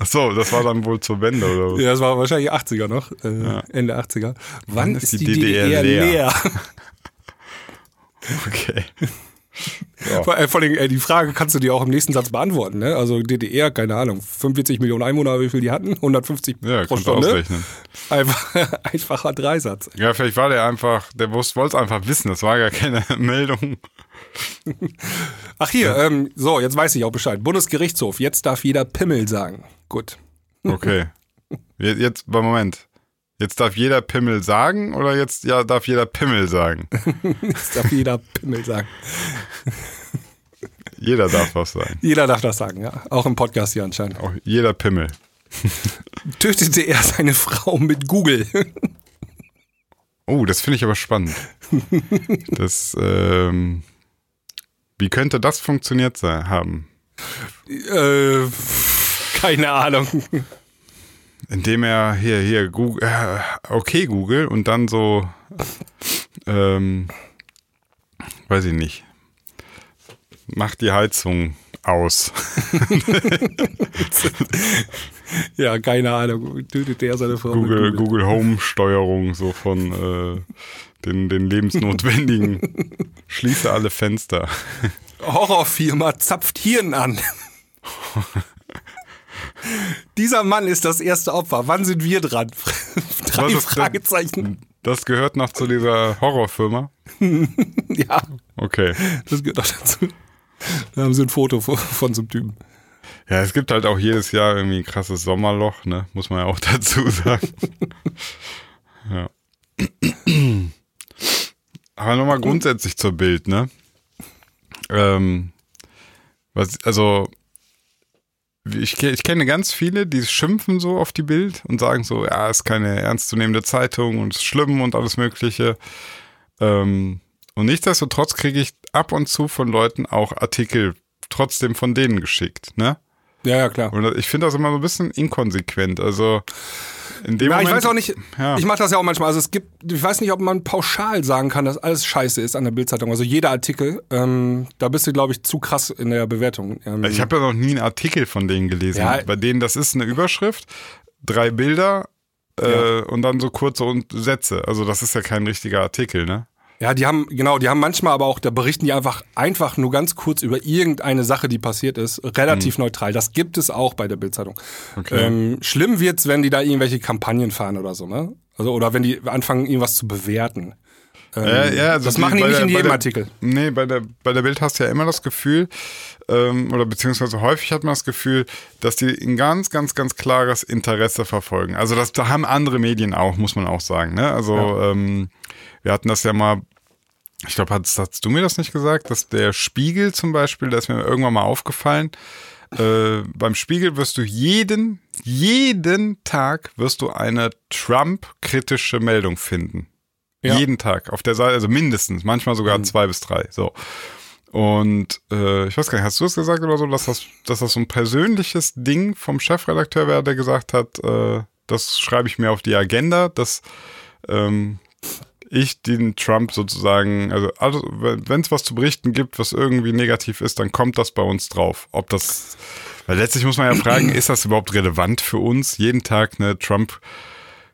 Ach so, das war dann wohl zur Wende oder was? Ja, das war wahrscheinlich 80er noch, äh, Ende 80er. Wann, ist, die, DDR, leer? Okay. Vor, äh, vor allem, äh, die Frage kannst du dir auch im nächsten Satz beantworten. Ne? Also DDR, keine Ahnung, 45 Millionen Einwohner, wie viel die hatten? 150 Ja, pro Stunde. ausrechnen. Einfach, einfacher Dreisatz. Ja, vielleicht war der einfach, der wollte es einfach wissen, das war gar keine Meldung. Ach hier, ähm, so, jetzt weiß ich auch Bescheid. Bundesgerichtshof, jetzt darf jeder Pimmel sagen. Gut. Okay. Je- Jetzt, beim Moment. Jetzt darf jeder Pimmel sagen oder jetzt ja, darf jeder Pimmel sagen? Jetzt darf jeder Pimmel sagen. Jeder darf was sagen. Jeder darf das sagen, ja. Auch im Podcast hier anscheinend. Auch jeder Pimmel. Tötete er seine Frau mit Google? Oh, das finde ich aber spannend. Das, ähm, wie könnte das funktioniert sein, haben? äh, keine Ahnung. Indem er hier, hier, Google, äh, okay, Google und dann so, ähm, weiß ich nicht, macht die Heizung aus. Ja, keine Ahnung. Tötete er seine mit Google? Google Home Steuerung so von äh, den, den lebensnotwendigen. Schließe alle Fenster. Horrorfirma zapft Hirn an. Dieser Mann ist das erste Opfer. Wann sind wir dran? Drei Was Fragezeichen. Das gehört noch zu dieser Horrorfirma. Ja, Okay. das gehört auch dazu. Da haben sie ein Foto von, von so einem Typen. Ja, es gibt halt auch jedes Jahr irgendwie ein krasses Sommerloch, ne? Muss man ja auch dazu sagen. ja. Aber nochmal grundsätzlich zur Bild, ne? Ähm, was, also, ich, ich kenne ganz viele, die schimpfen so auf die Bild und sagen so, ja, ist keine ernstzunehmende Zeitung und ist schlimm und alles Mögliche. Ähm, und nichtsdestotrotz kriege ich ab und zu von Leuten auch Artikel trotzdem von denen geschickt, ne? Ja, ja, klar. Und ich finde das immer so ein bisschen inkonsequent. Also in dem Ja, ich Moment, weiß auch nicht, Ja. ich mache das ja auch manchmal. Also es gibt, ich weiß nicht, ob man pauschal sagen kann, dass alles scheiße ist an der Bildzeitung. Also jeder Artikel, ähm, da bist du, glaube ich, zu krass in der Bewertung. Ähm, Ich habe ja noch nie einen Artikel von denen gelesen. Ja. Bei denen, das ist eine Überschrift, drei Bilder äh, und dann so kurze Sätze. Also das ist ja kein richtiger Artikel, ne? Ja, die haben, genau, die haben manchmal aber auch, da berichten die einfach, einfach nur ganz kurz über irgendeine Sache, die passiert ist, relativ neutral. Das gibt es auch bei der Bildzeitung. Mhm. Okay. Ähm, schlimm wird's, wenn die da irgendwelche Kampagnen fahren oder so, ne? Also, oder wenn die anfangen, irgendwas zu bewerten. Ähm, Ja, ja, also das die- machen die nicht der- in jedem der- Artikel. Nee, bei der, bei der Bild hast du ja immer das Gefühl, ähm, oder beziehungsweise häufig hat man das Gefühl, dass die ein ganz, ganz, ganz klares Interesse verfolgen. Also das da haben andere Medien auch, muss man auch sagen. Ne? Also ähm, wir hatten das ja mal, ich glaube, hast, hast du mir das nicht gesagt, dass der Spiegel zum Beispiel, da ist mir irgendwann mal aufgefallen, äh, beim Spiegel wirst du jeden, jeden Tag wirst du eine Trump-kritische Meldung finden. Ja. Mhm. Jeden Tag auf der Seite, also mindestens, manchmal sogar zwei bis drei. So. Und äh, ich weiß gar nicht, hast du es gesagt oder so, dass das, dass das so ein persönliches Ding vom Chefredakteur wäre, der gesagt hat, äh, das schreibe ich mir auf die Agenda, dass ähm, ich den Trump sozusagen, also, also wenn es was zu berichten gibt, was irgendwie negativ ist, dann kommt das bei uns drauf. Ob das, weil letztlich muss man ja fragen, ist das überhaupt relevant für uns, jeden Tag eine Trump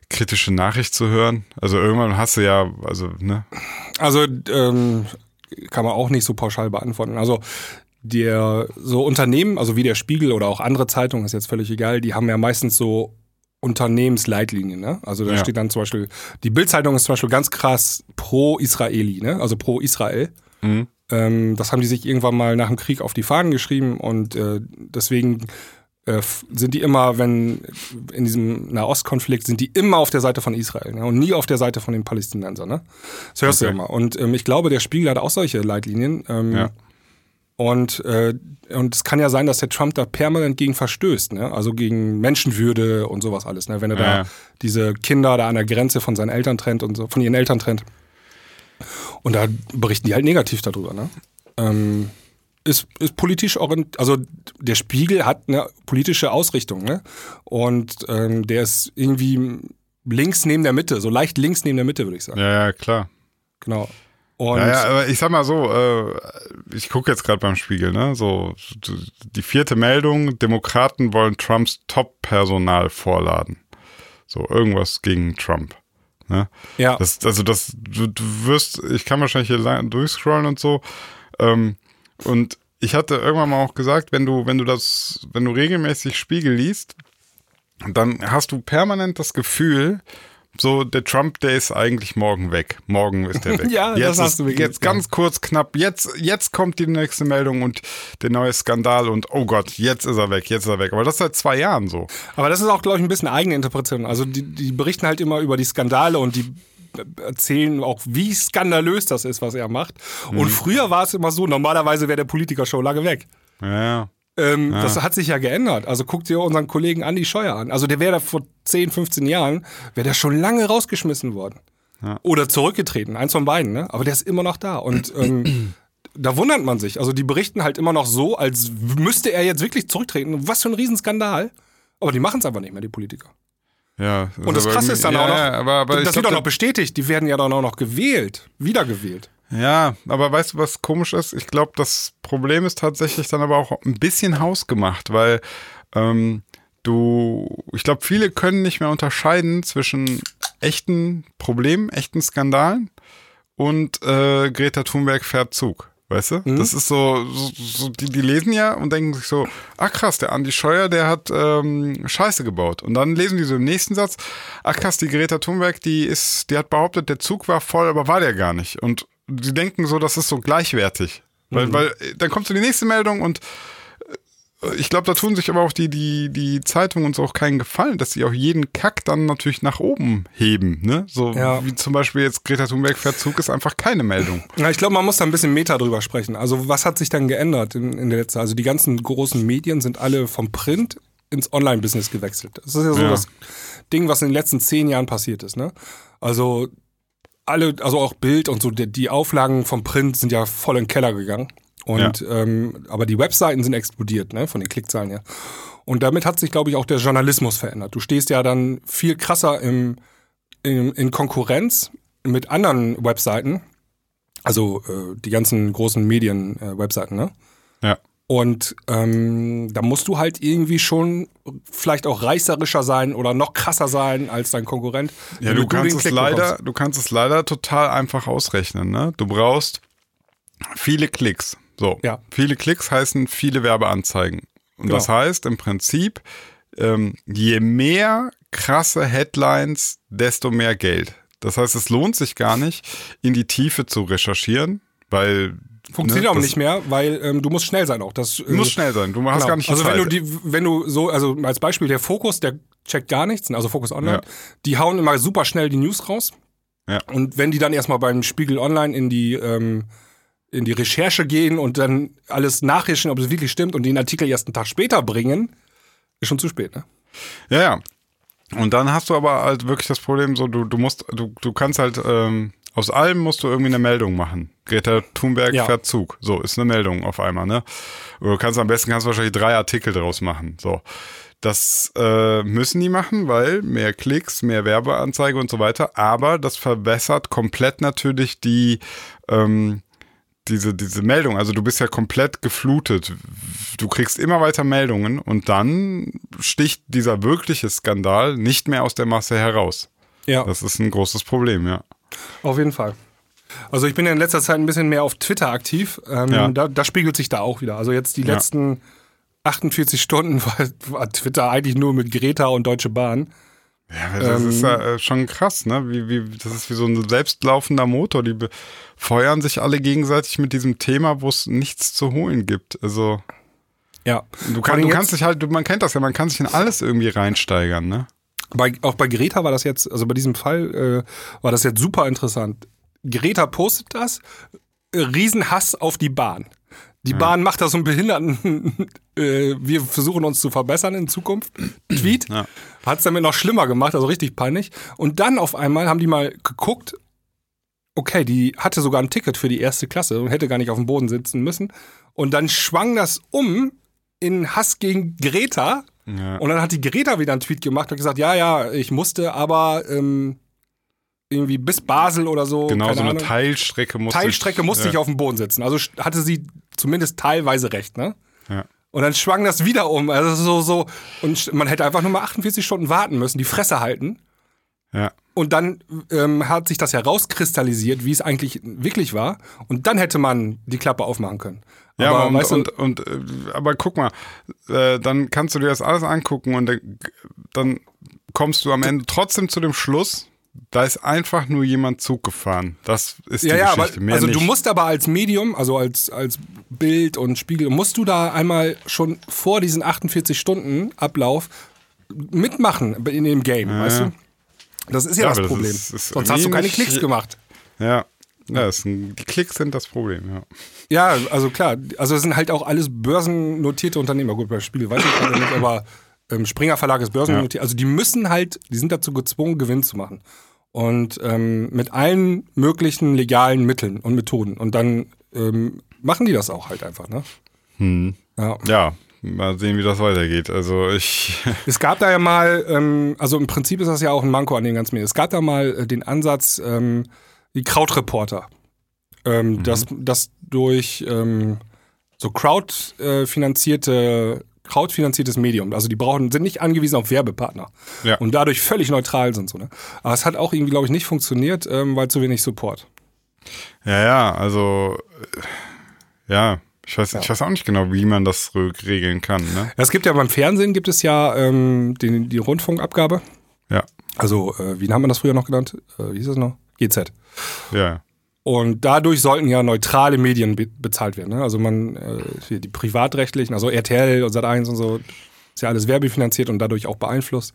kritische Nachricht zu hören? Also irgendwann hast du ja, also, ne? Also ähm, kann man auch nicht so pauschal beantworten. Also der so Unternehmen, also wie der Spiegel oder auch andere Zeitungen, ist jetzt völlig egal, die haben ja meistens so Unternehmensleitlinien. Ne? Also da Ja. steht dann zum Beispiel, die Bildzeitung ist zum Beispiel ganz krass pro-Israeli, ne? also pro-Israel. Mhm. Ähm, das haben die sich irgendwann mal nach dem Krieg auf die Fahnen geschrieben und äh, deswegen äh, sind die immer, wenn in diesem Nahostkonflikt sind die immer auf der Seite von Israel ne? und nie auf der Seite von den Palästinensern. Ne? Das hörst okay. du immer. Und ähm, ich glaube, der Spiegel hat auch solche Leitlinien. Ähm, ja. Und, äh, und es kann ja sein, dass der Trump da permanent gegen verstößt, ne? Also gegen Menschenwürde und sowas alles, ne? Wenn er ja. da diese Kinder da an der Grenze von seinen Eltern trennt und so, von ihren Eltern trennt. Und da berichten die halt negativ darüber, ne? Ähm, ist, ist politisch orientiert, also der Spiegel hat eine politische Ausrichtung, ne? Und ähm, der ist irgendwie links neben der Mitte, so leicht links neben der Mitte, würde ich sagen. Ja, ja, klar. Genau. Und ja, ja, aber ich sag mal so, äh, ich gucke jetzt gerade beim Spiegel, ne? So die vierte Meldung: Demokraten wollen Trumps Top-Personal vorladen. So irgendwas gegen Trump. Ne? Ja. Das, also das, du, du wirst, ich kann wahrscheinlich hier durchscrollen und so. Ähm, und ich hatte irgendwann mal auch gesagt, wenn du, wenn du das, wenn du regelmäßig Spiegel liest, dann hast du permanent das Gefühl, so, der Trump, der ist eigentlich morgen weg. Morgen ist der weg. ja, jetzt das hast du mir Jetzt ganz kurz, knapp. Jetzt, jetzt kommt die nächste Meldung und der neue Skandal und oh Gott, jetzt ist er weg, jetzt ist er weg. Aber das ist seit zwei Jahren so. Aber das ist auch, glaube ich, ein bisschen eigene Interpretation. Also die, die berichten halt immer über die Skandale und die erzählen auch, wie skandalös das ist, was er macht. Mhm. Und früher war es immer so, normalerweise wäre der Politiker schon lange weg. Ja. Ähm, ja. Das hat sich ja geändert. Also guck dir unseren Kollegen Andi Scheuer an. Also der wäre da vor 10, 15 Jahren, wäre der schon lange rausgeschmissen worden. Ja. Oder zurückgetreten, eins von beiden, ne? Aber der ist immer noch da. Und ähm, da wundert man sich. Also die berichten halt immer noch so, als müsste er jetzt wirklich zurücktreten. Was für ein Riesenskandal. Aber die machen es einfach nicht mehr, die Politiker. Ja. Und das Krasse ist dann ja, auch noch, aber, aber das wird auch noch bestätigt. Die werden ja dann auch noch gewählt, wiedergewählt. Ja, aber weißt du, was komisch ist? Ich glaube, das Problem ist tatsächlich dann aber auch ein bisschen hausgemacht, weil ähm, du, ich glaube, viele können nicht mehr unterscheiden zwischen echten Problemen, echten Skandalen und äh, Greta Thunberg fährt Zug. Weißt du? Mhm. Das ist so, so, so die, die, lesen ja und denken sich so, ach krass, der Andi Scheuer, der hat ähm, Scheiße gebaut. Und dann lesen die so im nächsten Satz, ach krass, die Greta Thunberg, die ist, die hat behauptet, der Zug war voll, aber war der gar nicht. Und die denken so, das ist so gleichwertig. Weil, mhm. weil dann kommt so die nächste Meldung und äh, ich glaube, da tun sich aber auch die, die, die Zeitungen uns auch keinen Gefallen, dass sie auch jeden Kack dann natürlich nach oben heben. Ne? So ja. wie zum Beispiel jetzt Greta Thunberg Verzug ist einfach keine Meldung. Ja, ich glaube, man muss da ein bisschen Meta drüber sprechen. Also was hat sich dann geändert in, in der letzten Also die ganzen großen Medien sind alle vom Print ins Online-Business gewechselt. Das ist ja so ja. das Ding, was in den letzten zehn Jahren passiert ist. Ne? Also alle, also auch Bild und so, die, die Auflagen vom Print sind ja voll in den Keller gegangen. Und ja. ähm, aber die Webseiten sind explodiert, ne, von den Klickzahlen her. Und damit hat sich, glaube ich, auch der Journalismus verändert. Du stehst ja dann viel krasser im, im in Konkurrenz mit anderen Webseiten, also äh, die ganzen großen Medien-Webseiten, äh, ne? Ja. Und ähm, da musst du halt irgendwie schon vielleicht auch reißerischer sein oder noch krasser sein als dein Konkurrent. Ja, du kannst es leider, du kannst es leider total einfach ausrechnen. Ne? Du brauchst viele Klicks. So, ja. viele Klicks heißen viele Werbeanzeigen. Und genau. das heißt im Prinzip, ähm, je mehr krasse Headlines, desto mehr Geld. Das heißt, es lohnt sich gar nicht, in die Tiefe zu recherchieren, weil Funktioniert ne, auch nicht mehr, weil ähm, du musst schnell sein auch. Das, äh, muss schnell sein, du hast genau. gar nicht Also Zeit. wenn du die, wenn du so, also als Beispiel der Fokus, der checkt gar nichts, also Fokus Online, ja. die hauen immer super schnell die News raus. Ja. Und wenn die dann erstmal beim Spiegel Online in die ähm, in die Recherche gehen und dann alles nachrischen, ob es wirklich stimmt und den Artikel erst einen Tag später bringen, ist schon zu spät, ne? Ja, ja. Und dann hast du aber halt wirklich das Problem, so du, du musst, du, du kannst halt ähm, aus allem musst du irgendwie eine Meldung machen. Greta Thunberg ja. fährt Zug. So, ist eine Meldung auf einmal, ne? du kannst am besten kannst wahrscheinlich drei Artikel draus machen. So. Das äh, müssen die machen, weil mehr Klicks, mehr Werbeanzeige und so weiter. Aber das verbessert komplett natürlich die, ähm, diese, diese Meldung. Also du bist ja komplett geflutet. Du kriegst immer weiter Meldungen und dann sticht dieser wirkliche Skandal nicht mehr aus der Masse heraus. Ja. Das ist ein großes Problem, ja. Auf jeden Fall. Also ich bin ja in letzter Zeit ein bisschen mehr auf Twitter aktiv. Ähm, ja. da, da, spiegelt sich da auch wieder. Also jetzt die ja. letzten 48 Stunden war, war, Twitter eigentlich nur mit Greta und Deutsche Bahn. Ja, das ähm, ist ja äh, schon krass, ne? Wie, wie, das ist wie so ein selbstlaufender Motor. Die feuern sich alle gegenseitig mit diesem Thema, wo es nichts zu holen gibt. Also. Ja. Du, kann, du kannst dich halt, du, man kennt das ja, man kann sich in alles irgendwie reinsteigern, ne? Bei, auch bei Greta war das jetzt, also bei diesem Fall äh, war das jetzt super interessant. Greta postet das, äh, Riesenhass auf die Bahn. Die Bahn macht da so einen Behinderten, äh, wir versuchen uns zu verbessern in Zukunft. Tweet. Ja. Hat es damit noch schlimmer gemacht, also richtig peinlich. Und dann auf einmal haben die mal geguckt, okay, die hatte sogar ein Ticket für die erste Klasse und hätte gar nicht auf dem Boden sitzen müssen. Und dann schwang das um in Hass gegen Greta. Ja. Und dann hat die Greta wieder einen Tweet gemacht und gesagt, ja, ja, ich musste, aber ähm, irgendwie bis Basel oder so. Genau, so eine Ahnung. Teilstrecke musste Teilstrecke musste ja. ich auf dem Boden sitzen. Also hatte sie zumindest teilweise recht, ne? Ja. Und dann schwang das wieder um. Also so, so. Und man hätte einfach nur mal 48 Stunden warten müssen, die Fresse halten. Ja. Und dann ähm, hat sich das herauskristallisiert, wie es eigentlich wirklich war. Und dann hätte man die Klappe aufmachen können. Ja, aber aber, und, weißt du, und, und, äh, aber guck mal, äh, dann kannst du dir das alles angucken und dann kommst du am Ende trotzdem zu dem Schluss, da ist einfach nur jemand Zug gefahren. Das ist die ja, ja, aber. Mehr also nicht. du musst aber als Medium, also als, als Bild und Spiegel, musst du da einmal schon vor diesen 48 Stunden Ablauf mitmachen in dem Game, weißt du? Das ist ja, Ja, das das Problem. ist- ist Sonst hast du keine Klicks gemacht. Ja, ja ein, die Klicks sind das Problem, ja. Ja, also klar, also es sind halt auch alles börsennotierte Unternehmer. Gut, bei Spiegel weiß ich gerade nicht, aber ähm, Springer Verlag ist börsennotiert. Also die müssen halt, die sind dazu gezwungen, Gewinn zu machen. Und ähm, mit allen möglichen legalen Mitteln und Methoden. Und dann ähm, machen die das auch halt einfach, ne? Hm. Ja. Ja, mal sehen, wie das weitergeht. Also ich, Es gab da ja mal, ähm, also im Prinzip ist das ja auch ein Manko an den ganzen Medien. Es gab da mal äh, den Ansatz, ähm, die Krautreporter, ähm, dass das durch ähm, so Crowd äh, finanzierte crowdfinanziertes Medium. Also die brauchen, sind nicht angewiesen auf Werbepartner Ja. und dadurch völlig neutral sind. So, ne? Aber es hat auch irgendwie, glaube ich, nicht funktioniert, ähm, weil zu wenig Support. ja, ja, also, äh, ja, ich weiß, ich weiß auch nicht genau, wie man das re- regeln kann, ne? Es gibt ja beim Fernsehen gibt es ja ähm, die, die Rundfunkabgabe. Ja, Also, äh, wie haben wir das früher noch genannt? Äh, wie hieß das noch? GZ. ja, Und dadurch sollten ja neutrale Medien be bezahlt werden. Ne? Also man, äh, die privatrechtlichen, also RTL und Sat1 und so, ist ja alles werbefinanziert und dadurch auch beeinflusst.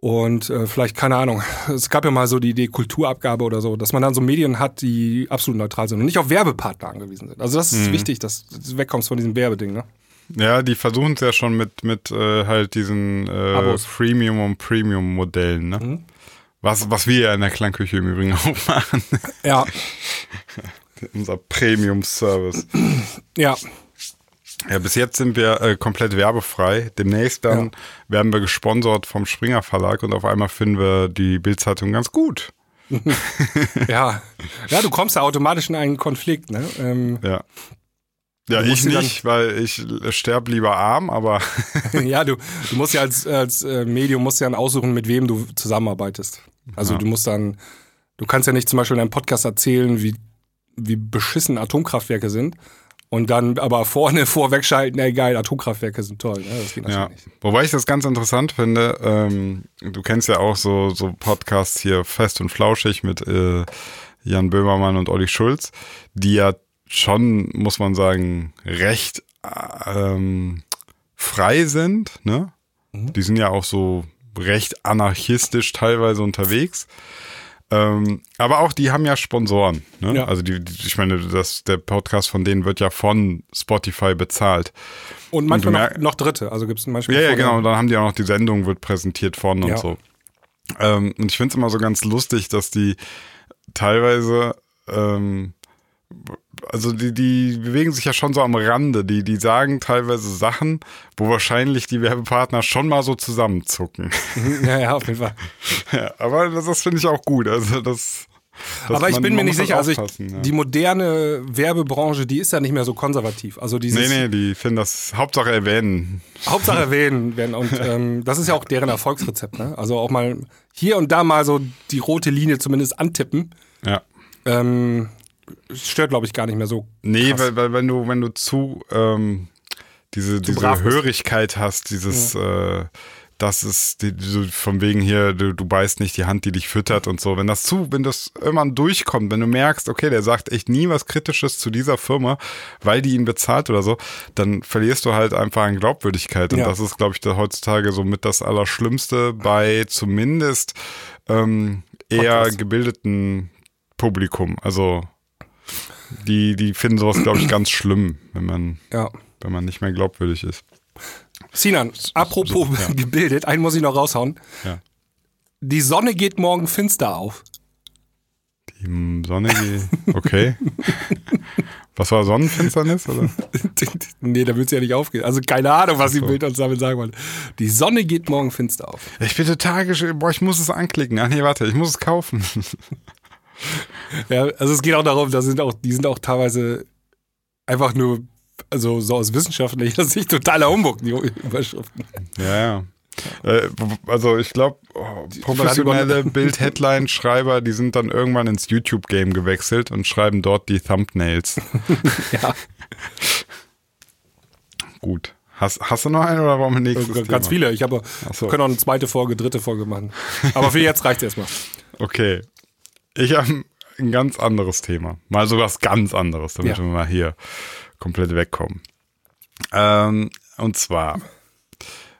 Und äh, vielleicht, keine Ahnung, es gab ja mal so die Idee Kulturabgabe oder so, dass man dann so Medien hat, die absolut neutral sind und nicht auf Werbepartner angewiesen sind. Also das ist wichtig, dass du wegkommst von diesem Werbeding, ne? Ja, die versuchen es ja schon mit, mit äh, halt diesen äh. Freemium- und Premium-Modellen, ne? Mhm. Was, was wir ja in der Klangküche im Übrigen auch machen. Ja, Unser Premium-Service. ja. Ja, bis jetzt sind wir äh, komplett werbefrei. Demnächst dann Ja. werden wir gesponsert vom Springer Verlag und auf einmal finden wir die Bildzeitung ganz gut. Ja. Ja, du kommst da automatisch in einen Konflikt, ne? Ähm, Ja. Ja, ich nicht, weil ich sterb lieber arm, aber ja, du, du musst ja als, als äh, Medium musst ja dann aussuchen, mit wem du zusammenarbeitest. Also Ja. du musst dann, du kannst ja nicht zum Beispiel in einem Podcast erzählen, wie, wie beschissen Atomkraftwerke sind und dann aber vorne vorwegschalten, ey geil, Atomkraftwerke sind toll. Ne? Das geht ja. natürlich nicht. Wobei ich das ganz interessant finde, ähm, du kennst ja auch so, so Podcasts hier fest und flauschig mit äh, Jan Böhmermann und Olli Schulz, die ja schon, muss man sagen, recht äh, ähm, frei sind, ne? Mhm. Die sind ja auch so recht anarchistisch teilweise unterwegs. Ähm, aber auch die haben ja Sponsoren. Ne? Ja. Also die, ich meine, das, der Podcast von denen wird ja von Spotify bezahlt. Und manchmal du noch, noch Dritte, also gibt es Beispiel. Ja, ja, genau. Und dann haben die auch noch die Sendung, wird präsentiert von und Ja. so. Ähm, und ich finde es immer so ganz lustig, dass die teilweise, ähm, also die, die bewegen sich ja schon so am Rande. Die, die sagen teilweise Sachen, wo wahrscheinlich die Werbepartner schon mal so zusammenzucken. Ja, ja, auf jeden Fall. ja, aber das, das finde ich auch gut. Also das. aber ich bin mir nicht muss sicher, also ich, ja. die moderne Werbebranche, die ist ja nicht mehr so konservativ. Also dieses Nee, nee, die finden das Hauptsache erwähnen. Hauptsache erwähnen werden. Und ähm, das ist ja auch deren Erfolgsrezept. Ne? Also auch mal hier und da mal so die rote Linie zumindest antippen. Ja. Ähm, stört, glaube ich, gar nicht mehr so. Nee, weil, weil wenn du, wenn du zu ähm, diese, diese brav bist. Hörigkeit hast, dieses äh, das ist die, so von wegen hier, du, du beißt nicht die Hand, die dich füttert und so. Wenn das zu, wenn das irgendwann durchkommt, wenn du merkst, okay, der sagt echt nie was Kritisches zu dieser Firma, weil die ihn bezahlt oder so, dann verlierst du halt einfach an Glaubwürdigkeit. Und Ja. das ist, glaube ich, da heutzutage so mit das Allerschlimmste bei zumindest ähm, eher gebildeten Publikum. Also die, die finden sowas, glaube ich, ganz schlimm, wenn man, Ja. wenn man nicht mehr glaubwürdig ist. Sinan, apropos ja. gebildet, einen muss ich noch raushauen. Ja. Die Sonne geht morgen finster auf. Die Sonne, die, okay. Was war Sonnenfinsternis? Oder? nee, da willst du ja nicht aufgehen. Also keine Ahnung, was die so. Bild uns damit sagen wollen. Die Sonne geht morgen finster auf. Ich bin total gesch Boah, ich muss es anklicken. Ach nee, warte, ich muss es kaufen. Ja, also es geht auch darum, da sind auch, die sind auch teilweise einfach nur, also so aus wissenschaftlicher Sicht totaler Humbug, die Überschriften. ja, ja. Äh, also ich glaube, oh, professionelle Bild-Headline-Schreiber, die sind dann irgendwann ins YouTube-Game gewechselt und schreiben dort die Thumbnails. Ja, Gut. Hast, hast du noch einen oder wollen wir nächstes ganz Thema? viele. Ich habe, so. wir können auch eine zweite Folge, dritte Folge machen. Aber für jetzt reicht erstmal. Okay. Ich habe ein ganz anderes Thema. Mal so was ganz anderes, damit Ja. wir mal hier komplett wegkommen. Ähm, und zwar,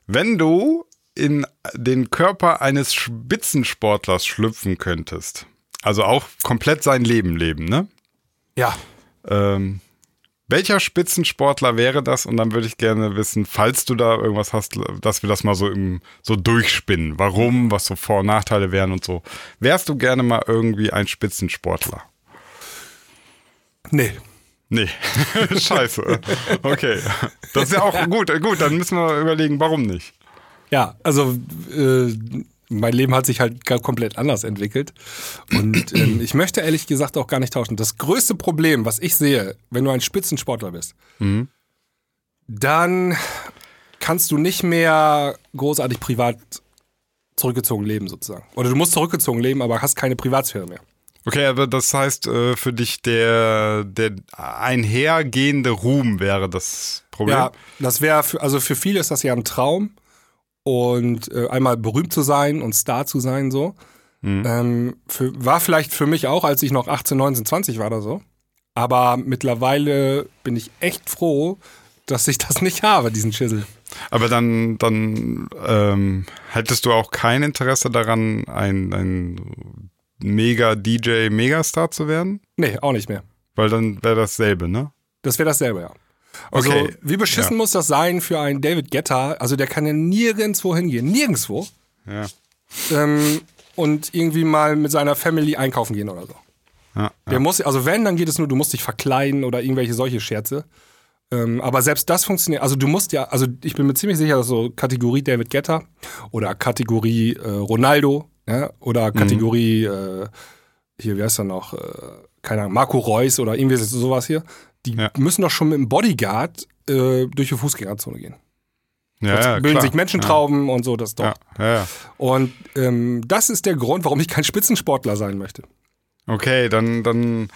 wenn du in den Körper eines Spitzensportlers schlüpfen könntest, also auch komplett sein Leben leben, ne? Ja, Ähm, welcher Spitzensportler wäre das? Und dann würde ich gerne wissen, falls du da irgendwas hast, dass wir das mal so im, so durchspinnen. Warum, was so Vor- und Nachteile wären und so. Wärst du gerne mal irgendwie ein Spitzensportler? nee. Nee. Scheiße. Okay. Das ist ja auch gut. Gut, dann müssen wir überlegen, warum nicht. Ja, also äh, mein Leben hat sich halt komplett anders entwickelt. Und ähm, ich möchte ehrlich gesagt auch gar nicht tauschen. Das größte Problem, was ich sehe, wenn du ein Spitzensportler bist, dann kannst du nicht mehr großartig privat zurückgezogen leben, sozusagen. Oder du musst zurückgezogen leben, aber hast keine Privatsphäre mehr. Okay, aber das heißt äh, für dich der, der einhergehende Ruhm wäre das Problem? Ja, das wäre, für, also für viele ist das ja ein Traum. Und äh, einmal berühmt zu sein und Star zu sein, so. Ähm, für, war vielleicht für mich auch, als ich noch 18, 19, 20 war oder so. Aber mittlerweile bin ich echt froh, dass ich das nicht habe, diesen Schissel. Aber dann, dann ähm, hättest du auch kein Interesse daran, ein, ein Mega-DJ, Megastar zu werden? Nee, auch nicht mehr. Weil dann wäre dasselbe, ne? Das wäre dasselbe, ja. Also, Okay, wie beschissen ja. muss das sein für einen David Guetta? Also, der kann ja nirgendwo hingehen. Nirgendwo. Ja. Ähm, und irgendwie mal mit seiner Family einkaufen gehen oder so. ja, Der muss, also wenn, dann geht es nur, du musst dich verkleiden oder irgendwelche solche Scherze. Ähm, aber selbst das funktioniert, also du musst ja, also ich bin mir ziemlich sicher, dass so Kategorie David Guetta oder Kategorie äh, Ronaldo ja, oder Kategorie, äh, hier, wie heißt er noch, äh, keine Ahnung, Marco Reus oder irgendwie sowas hier, die Ja. müssen doch schon mit dem Bodyguard äh, durch die Fußgängerzone gehen. ja, Jetzt ja, bilden klar. sich Menschentrauben und so, das doch. Ja, ja, ja. Und ähm, das ist der Grund, warum ich kein Spitzensportler sein möchte. Okay, dann, dann,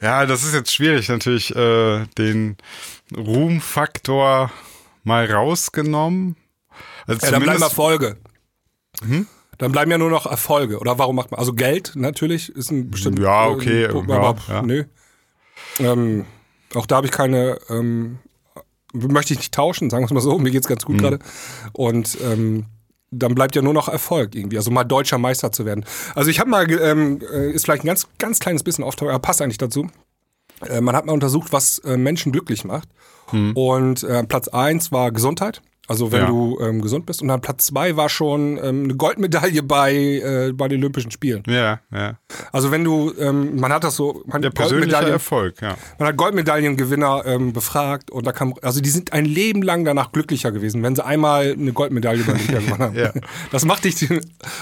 ja, das ist jetzt schwierig natürlich, äh, den Ruhmfaktor mal rausgenommen. Also Ja, dann bleiben Erfolge. Mhm. Dann bleiben ja nur noch Erfolge. Oder warum macht man? Also Geld natürlich ist ein bestimmter. Ja, okay, Punkt, ja, aber ja. nö. Ähm, auch da habe ich keine. Ähm, möchte ich nicht tauschen, sagen wir es mal so. Mir geht's ganz gut Mhm. gerade. Und ähm, dann bleibt ja nur noch Erfolg irgendwie. Also mal deutscher Meister zu werden. Also ich habe mal, ähm, äh, ist vielleicht ein ganz, ganz kleines bisschen off, aber passt eigentlich dazu. Äh, man hat mal untersucht, was äh, Menschen glücklich macht. Und äh, Platz eins war Gesundheit. Also wenn Ja. du ähm, gesund bist. Und dann Platz zwei war schon ähm, eine Goldmedaille bei, äh, bei den Olympischen Spielen. Ja, ja. Also wenn du, ähm, man hat das so, man, Der persönliche Erfolg, ja. man hat Goldmedaillengewinner ähm, befragt und da kam, also die sind ein Leben lang danach glücklicher gewesen, wenn sie einmal eine Goldmedaille bei Olympia gewonnen haben. Ja. Das macht dich,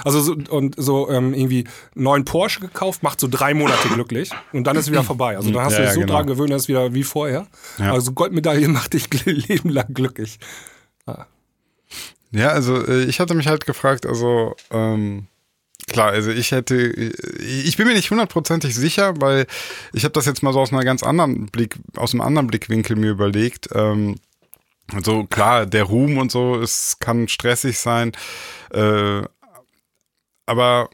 also so, und so ähm, irgendwie neuen Porsche gekauft, macht so drei Monate glücklich und dann ist es wieder vorbei. Also dann hast Ja, du dich so genau. dran gewöhnt, dass wieder wie vorher. Ja. Also Goldmedaille macht dich Leben lang glücklich. Ja, also äh, ich hatte mich halt gefragt, also ähm, klar, also ich hätte, ich bin mir nicht hundertprozentig sicher, weil ich habe das jetzt mal so aus einer ganz anderen Blick, aus einem anderen Blickwinkel mir überlegt. Ähm, Also klar, der Ruhm und so, es kann stressig sein. Äh, aber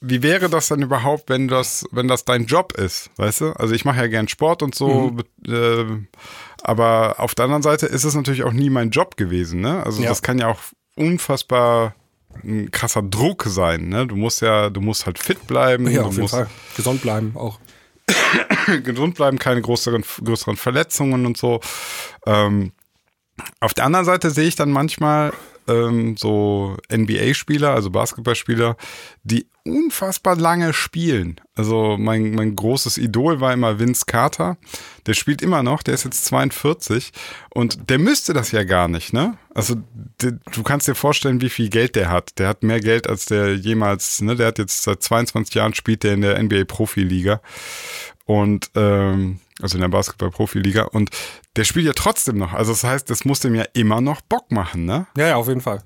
wie wäre das dann überhaupt, wenn das, wenn das dein Job ist, weißt du? Also ich mache ja gern Sport und so, Mhm. äh, aber auf der anderen Seite ist es natürlich auch nie mein Job gewesen, ne? Also Ja. das kann ja auch unfassbar ein krasser Druck sein, ne? Du musst ja, du musst halt fit bleiben, Ja, du auf jeden musst Fall. Gesund bleiben auch. gesund bleiben, keine größeren, größeren Verletzungen und so. Ähm, auf der anderen Seite sehe ich dann manchmal ähm, so NBA-Spieler, also Basketballspieler, die unfassbar lange spielen. Also mein, mein großes Idol war immer Vince Carter. Der spielt immer noch, der ist jetzt 42 und der müsste das ja gar nicht, ne? Also der, du kannst dir vorstellen, wie viel Geld der hat. Der hat mehr Geld als der jemals, ne? Der hat jetzt seit 22 Jahren spielt der in der NBA-Profiliga und ähm, also in der Basketball-Profiliga und der spielt ja trotzdem noch. Also das heißt, das muss dem ja immer noch Bock machen, ne? Ja, ja, auf jeden Fall.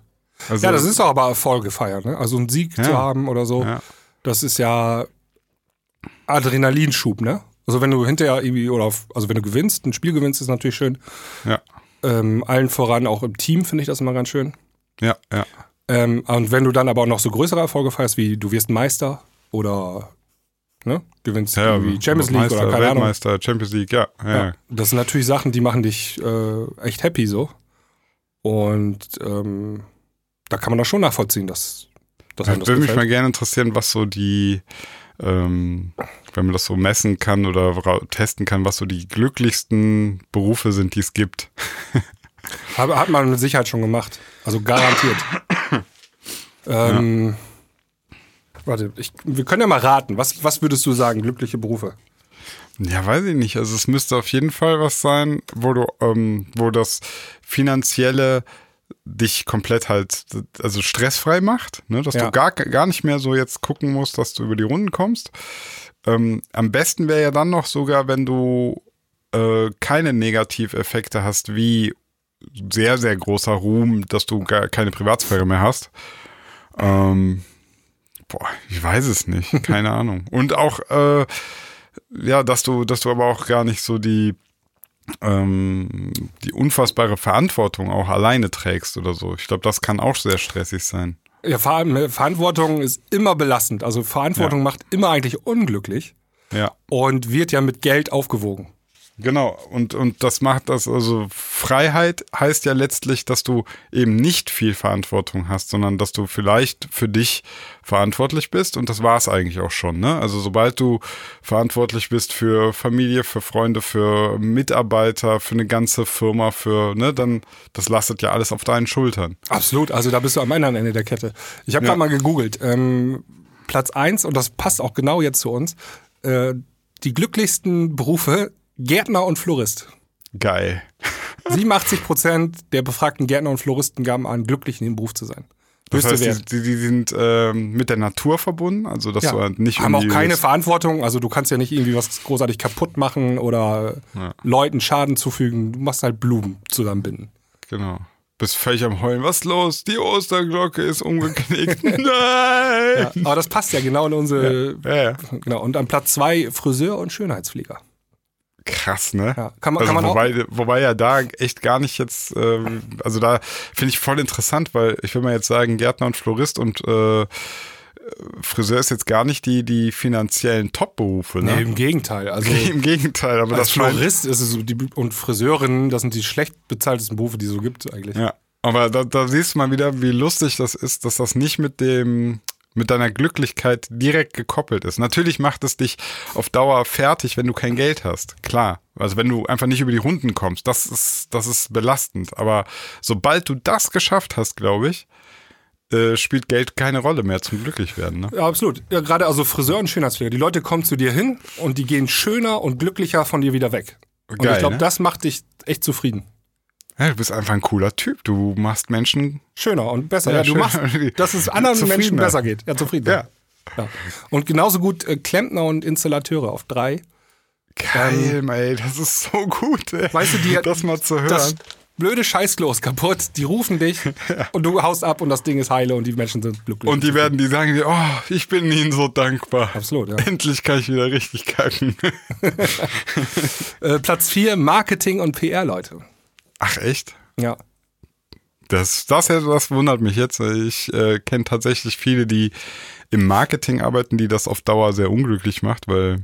Also, Ja, das ist doch aber Erfolge feiern, ne? Also einen Sieg Ja. zu haben oder so. Ja. Das ist ja Adrenalinschub, ne? Also wenn du hinterher irgendwie, oder auf, also wenn du gewinnst, ein Spiel gewinnst, ist natürlich schön. ja, Ähm, allen voran auch im Team finde ich das immer ganz schön. ja, ja. Ähm, und wenn du dann aber auch noch so größere Erfolge feierst, wie du wirst Meister oder ne, gewinnst ja irgendwie Champions League Meister, oder keine Ahnung. Weltmeister, Champions League, ja. ja. Ja, das sind natürlich Sachen, die machen dich äh, echt happy so. Und ähm, da kann man doch schon nachvollziehen, dass, dass Ich das würde mich mal gerne interessieren, was so die, ähm, wenn man das so messen kann oder testen kann, was so die glücklichsten Berufe sind, die es gibt. Hat, hat man mit Sicherheit schon gemacht. Also garantiert. ähm, Warte, ich, wir können ja mal raten. Was, was würdest du sagen, glückliche Berufe? Ja, weiß ich nicht. Also es müsste auf jeden Fall was sein, wo du, ähm, wo das finanzielle dich komplett halt, also stressfrei macht, ne? dass Ja. du gar, gar nicht mehr so jetzt gucken musst, dass du über die Runden kommst. Ähm, am besten wäre ja dann noch sogar, wenn du äh, keine Negativeffekte hast, wie sehr, sehr großer Ruhm, dass du gar keine Privatsphäre mehr hast. Ähm, boah, ich weiß es nicht, keine Ahnung. Und auch, äh, ja, dass du, dass du aber auch gar nicht so die, ähm, die unfassbare Verantwortung auch alleine trägst oder so. Ich glaube, das kann auch sehr stressig sein. Ja, Ver Verantwortung ist immer belastend. Also Verantwortung Ja. macht immer eigentlich unglücklich Ja. und wird ja mit Geld aufgewogen. Genau, und, und das macht das, also Freiheit heißt ja letztlich, dass du eben nicht viel Verantwortung hast, sondern dass du vielleicht für dich verantwortlich bist und das war es eigentlich auch schon, ne? Also sobald du verantwortlich bist für Familie, für Freunde, für Mitarbeiter, für eine ganze Firma, für, ne, dann, das lastet ja alles auf deinen Schultern. Absolut, also da bist du am anderen Ende der Kette. Ich habe Ja. gerade mal gegoogelt. Ähm, Platz eins und das passt auch genau jetzt zu uns, äh, die glücklichsten Berufe, Gärtner und Florist. Geil. 87 Prozent der befragten Gärtner und Floristen gaben an, glücklich in dem Beruf zu sein. Das heißt, Wert. die, die, sind ähm, mit der Natur verbunden, also dass Ja. du halt nicht haben auch keine Verantwortung, also du kannst ja nicht irgendwie was großartig kaputt machen oder Ja. Leuten Schaden zufügen. Du machst halt Blumen zusammenbinden. Genau. Bist völlig am Heulen. Was ist los? Die Osterglocke ist umgeknickt. Nein! Aber das passt ja genau in unsere. Ja, ja. Genau. Und an Platz zwei Friseur und Schönheitspfleger. Krass, ne? Ja. Kann man, Also kann man auch. wobei, wobei ja da echt gar nicht jetzt, ähm, also da finde ich voll interessant, weil ich will mal jetzt sagen, Gärtner und Florist und äh, Friseur ist jetzt gar nicht die, die finanziellen Top-Berufe, ne? Nee, im Gegenteil. Also Im Gegenteil, aber das Florist ist es so die, und Friseurin, das sind die schlecht bezahltesten Berufe, die es so gibt eigentlich. Ja, aber da, da siehst du mal wieder, wie lustig das ist, dass das nicht mit dem mit deiner Glücklichkeit direkt gekoppelt ist. Natürlich macht es dich auf Dauer fertig, wenn du kein Geld hast. Klar. Also wenn du einfach nicht über die Runden kommst, das ist, das ist belastend. Aber sobald du das geschafft hast, glaube ich, äh, spielt Geld keine Rolle mehr zum Glücklichwerden. Ne? Ja, absolut. Ja, gerade also Friseur und Schönheitspfleger. Die Leute kommen zu dir hin und die gehen schöner und glücklicher von dir wieder weg. Und Geil, ich glaube, ne? das macht dich echt zufrieden. Ja, du bist einfach ein cooler Typ. Du machst Menschen. Schöner und besser. Ja, Ja, du machst, dass es anderen. Menschen besser geht. Ja, zufrieden. Ja. ja. Und genauso gut äh, Klempner und Installateure auf drei. Geil, ey, das ist so gut. Ey. Ähm, Weißt du, die das mal zu hören. Das blöde Scheißklo ist kaputt. Die rufen dich und du haust ab und das Ding ist heile und die Menschen sind glücklich. Und die werden, die sagen dir, oh, ich bin ihnen so dankbar. Absolut, ja. Endlich kann ich wieder richtig kacken. Äh, Platz vier Marketing und PR-Leute. Ach echt? Ja. Das, das, das wundert mich jetzt. Ich äh, kenne tatsächlich viele, die im Marketing arbeiten, die das auf Dauer sehr unglücklich macht, weil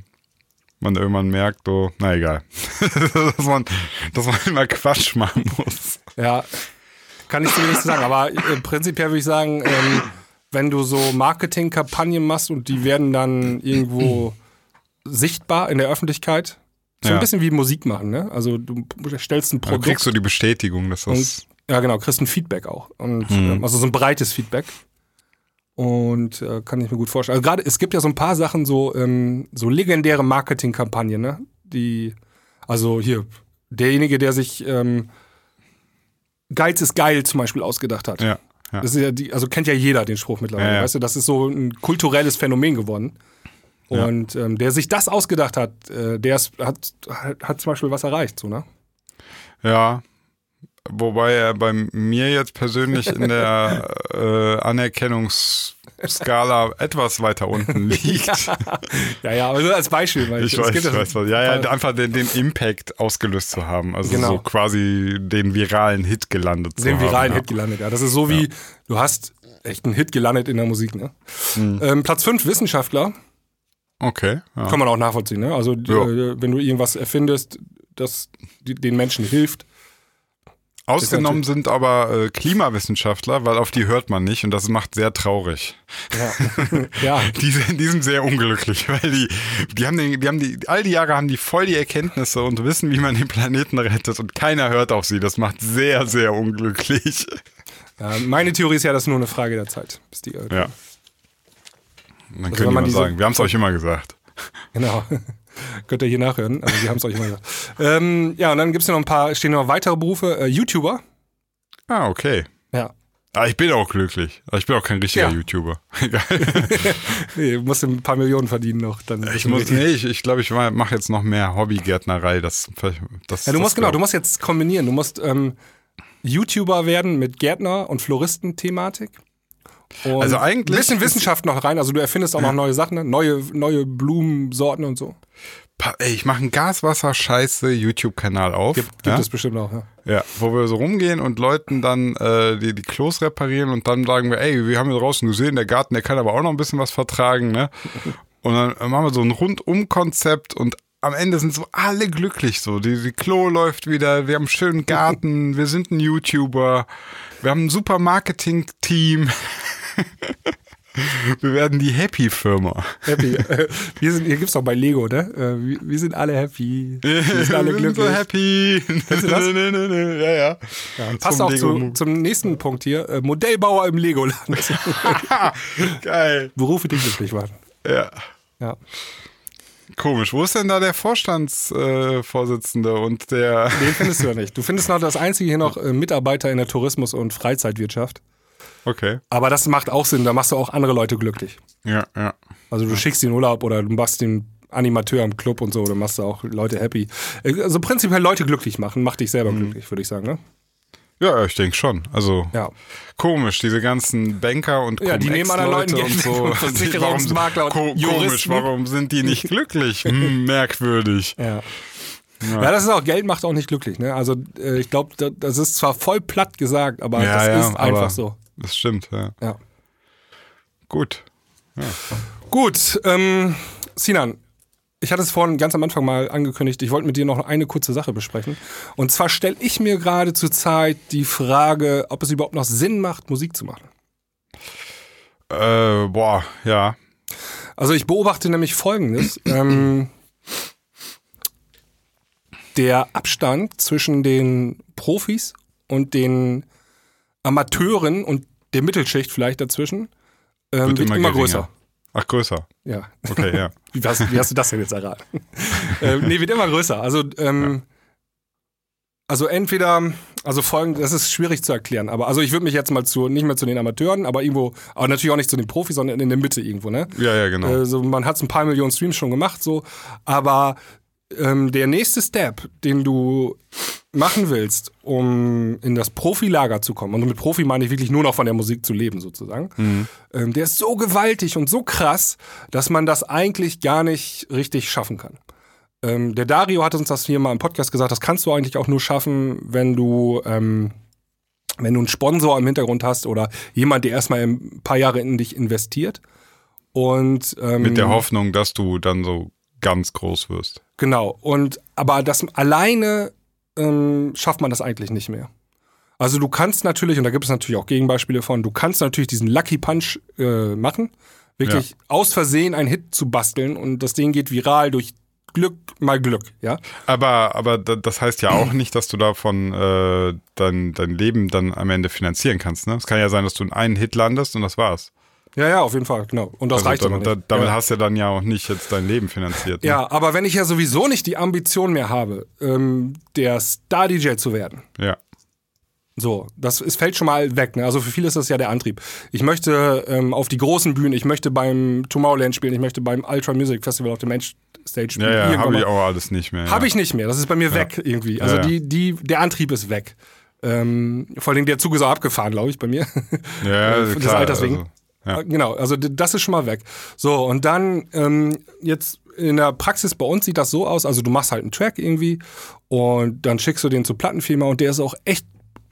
man irgendwann merkt, so, na egal, dass, man, dass man immer Quatsch machen muss. Ja, kann ich dir nicht sagen, aber äh, prinzipiell würde ich sagen, ähm, wenn du so Marketingkampagnen machst und die werden dann irgendwo sichtbar in der Öffentlichkeit, so Ja. ein bisschen wie Musik machen, ne? Also du stellst ein Produkt kriegst du die Bestätigung, dass das. Ja, genau, kriegst ein Feedback auch. Und ähm, also so ein breites Feedback. Und äh, kann ich mir gut vorstellen. Also gerade, es gibt ja so ein paar Sachen, so, ähm, so legendäre Marketingkampagnen, ne? Die, also hier, derjenige, der sich ähm, Geiz ist geil zum Beispiel ausgedacht hat. Ja. ja. Das ist ja die, also kennt ja jeder den Spruch mittlerweile, ja. weißt du, das ist so ein kulturelles Phänomen geworden. Ja. Und ähm, der sich das ausgedacht hat, äh, der ist, hat, hat, hat zum Beispiel was erreicht, so, ne? Ja. Wobei er bei mir jetzt persönlich in der äh, Anerkennungsskala etwas weiter unten liegt. Ja, ja, aber nur als Beispiel. Weil Ich es weiß, ich weiß was. Ja, ja, einfach den, den Impact ausgelöst zu haben. Also Genau. so quasi den viralen Hit gelandet zu den haben. viralen ja. Hit gelandet. Ja, das ist so wie, du hast echt einen Hit gelandet in der Musik. Ne? Mhm. Ähm, Platz 5, Wissenschaftler. Okay. Ja. Kann man auch nachvollziehen. Ne? Also, Ja. äh, wenn du irgendwas erfindest, das die, den Menschen hilft. Ausgenommen sind aber äh, Klimawissenschaftler, weil auf die hört man nicht und das macht sehr traurig. Ja. ja. Die sind, die sind sehr unglücklich, weil die, die haben den, die haben die, all die Jahre haben die voll die Erkenntnisse und wissen, wie man den Planeten rettet und keiner hört auf sie. Das macht sehr, sehr unglücklich. ja. Meine Theorie ist ja, das ist nur eine Frage der Zeit. Bis die, äh, Ja. Dann wenn können die mal sagen, wir haben es euch immer gesagt. Genau. Könnt ihr hier nachhören. Also, wir haben es euch immer gesagt. Ähm, ja, und dann gibt es noch ein paar, stehen noch weitere Berufe. Äh, YouTuber. Ah, okay. Ja. Ah, ich bin auch glücklich. Aber ich bin auch kein richtiger Ja. YouTuber. Egal. Nee, du musst ein paar Millionen verdienen noch. Dann Ich muss, nee, ich, ich glaube, ich mache jetzt noch mehr Hobbygärtnerei. Das, das, Ja, du musst genau, du musst jetzt kombinieren. Du musst ähm, YouTuber werden mit Gärtner und Floristen-Thematik. Und Also eigentlich Ein bisschen Wissenschaft noch rein. Also du erfindest auch noch neue Sachen, ne? neue, neue Blumensorten und so. Ey, ich mache einen Gaswasser-Scheiße YouTube-Kanal auf. Gibt, gibt ja? es bestimmt auch, ja. ja, wo wir so rumgehen und Leuten dann äh, die, die Klos reparieren und dann sagen wir, ey, wir haben hier draußen gesehen, der Garten, der kann aber auch noch ein bisschen was vertragen, ne? Und dann machen wir so ein Rundum-Konzept und am Ende sind so alle glücklich so. Die, die Klo läuft wieder, wir haben einen schönen Garten, wir sind ein YouTuber, wir haben ein super Marketing-Team. wir werden die Happy-Firma. Happy. Äh, wir sind, hier gibt's doch bei Lego, ne? Äh, wir, wir sind alle happy. Wir sind alle wir sind so glücklich. happy. Kennst du das? Nee, nee, nee, ja, ja. Ja, passt auch zu, zum nächsten Punkt hier. Äh, Modellbauer im Legoland. Geil. Berufe, die glücklich waren. Ja. Ja. Komisch. Wo ist denn da der Vorstandsvorsitzende äh, und der. Den findest du ja nicht. Du findest noch das einzige hier noch äh, Mitarbeiter in der Tourismus- und Freizeitwirtschaft. Okay. Aber das macht auch Sinn, da machst du auch andere Leute glücklich. Ja, ja. Also du schickst den Urlaub oder du machst den Animateur im Club und so, dann machst du auch Leute happy. Also prinzipiell Leute glücklich machen, macht dich selber glücklich, würde ich sagen, ne? Ja, ich denke schon. Also Ja. komisch, diese ganzen Banker und Ja, die nehmen anderen Leuten und Geld so. Versicherungsmakler und Ko komisch, Juristen. warum sind die nicht glücklich? Hm, merkwürdig. Ja. Ja. das ist auch, Geld macht auch nicht glücklich, ne? Also äh, ich glaube, das ist zwar voll platt gesagt, aber Ja, das ja, ist einfach so. Das stimmt, ja. Ja. Gut. Gut, ähm, Sinan, ich hatte es vorhin ganz am Anfang mal angekündigt, ich wollte mit dir noch eine kurze Sache besprechen. Und zwar stelle ich mir gerade zur Zeit die Frage, ob es überhaupt noch Sinn macht, Musik zu machen. Äh, boah, ja. Also ich beobachte nämlich Folgendes. ähm, der Abstand zwischen den Profis und den Amateuren und der Mittelschicht vielleicht dazwischen ähm, wird, immer, geringer. größer. Ach, größer. Ja. Okay, ja. Wie hast, wie hast du das denn jetzt erraten? ähm, nee, wird immer größer. Also, ähm, also entweder, also folgend, das ist schwierig zu erklären, aber also ich würde mich jetzt mal zu, nicht mehr zu den Amateuren, aber irgendwo, aber natürlich auch nicht zu den Profis, sondern in der Mitte irgendwo, ne? Ja, ja, genau. Also man hat ein paar Millionen Streams schon gemacht, so, aber ähm, der nächste Step, den du machen willst, um in das Profilager zu kommen, und mit Profi meine ich wirklich nur noch von der Musik zu leben, sozusagen, ähm, der ist so gewaltig und so krass, dass man das eigentlich gar nicht richtig schaffen kann. ähm, der Dario hat uns das hier mal im Podcast gesagt, das kannst du eigentlich auch nur schaffen, wenn du, ähm, wenn du einen Sponsor im Hintergrund hast oder jemand, der erstmal ein paar Jahre in dich investiert. Und, ähm, Mit der Hoffnung, dass du dann so ganz groß wirst. Genau. Und aber das alleine ähm, schafft man das eigentlich nicht mehr. Also du kannst natürlich, und da gibt es natürlich auch Gegenbeispiele von, du kannst natürlich diesen Lucky Punch äh, machen, wirklich Ja. aus Versehen einen Hit zu basteln und das Ding geht viral durch Glück mal Glück, ja. Aber, aber da- das heißt ja auch nicht, dass du davon äh, dein, dein Leben dann am Ende finanzieren kannst. Ne? Es kann ja sein, dass du in einen Hit landest und das war's. Ja, ja, auf jeden Fall, genau. Und das Also reicht damit, nicht. da, damit ja. hast du ja dann ja auch nicht jetzt dein Leben finanziert. Ne? ja, aber wenn ich ja sowieso nicht die Ambition mehr habe, ähm, der Star-DJ zu werden, Ja. So, das es fällt schon mal weg. Ne? Also für viele ist das ja der Antrieb. Ich möchte ähm, auf die großen Bühnen, ich möchte beim Tomorrowland spielen, ich möchte beim Ultra Music Festival auf der Main Stage spielen. Ja, ja, habe ich auch alles nicht mehr. Ja. ich nicht mehr. Das ist bei mir weg irgendwie. Also Ja, ja. Die, die, der Antrieb ist weg. Ähm, vor allem der Zug ist auch abgefahren, glaube ich, bei mir. Ja, Des klar. Alters wegen. Also, ja. Äh, Genau, also das ist schon mal weg. So, und dann ähm, jetzt in der Praxis bei uns sieht das so aus, also du machst halt einen Track irgendwie und dann schickst du den zur Plattenfirma und der ist auch echt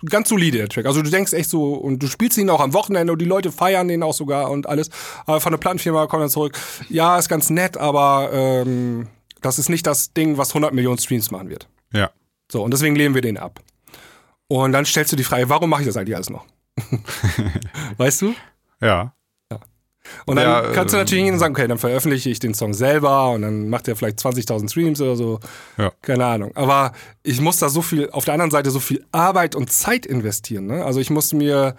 ganz solide, der Track. Also du denkst echt so, und du spielst ihn auch am Wochenende und die Leute feiern den auch sogar und alles. Aber von der Plattenfirma kommt dann zurück, ja, ist ganz nett, aber ähm, das ist nicht das Ding, was 100 Millionen Streams machen wird. ja. So, und deswegen lehnen wir den ab. Und dann stellst du die Frage, warum mache ich das eigentlich alles noch? weißt du? Ja. Und dann Ja, kannst du ähm, natürlich hingehen und sagen, okay, dann veröffentliche ich den Song selber und dann macht er vielleicht 20.000 Streams oder so. Ja. Keine Ahnung. Aber ich muss da so viel, auf der anderen Seite so viel Arbeit und Zeit investieren. Ne? Also ich muss mir,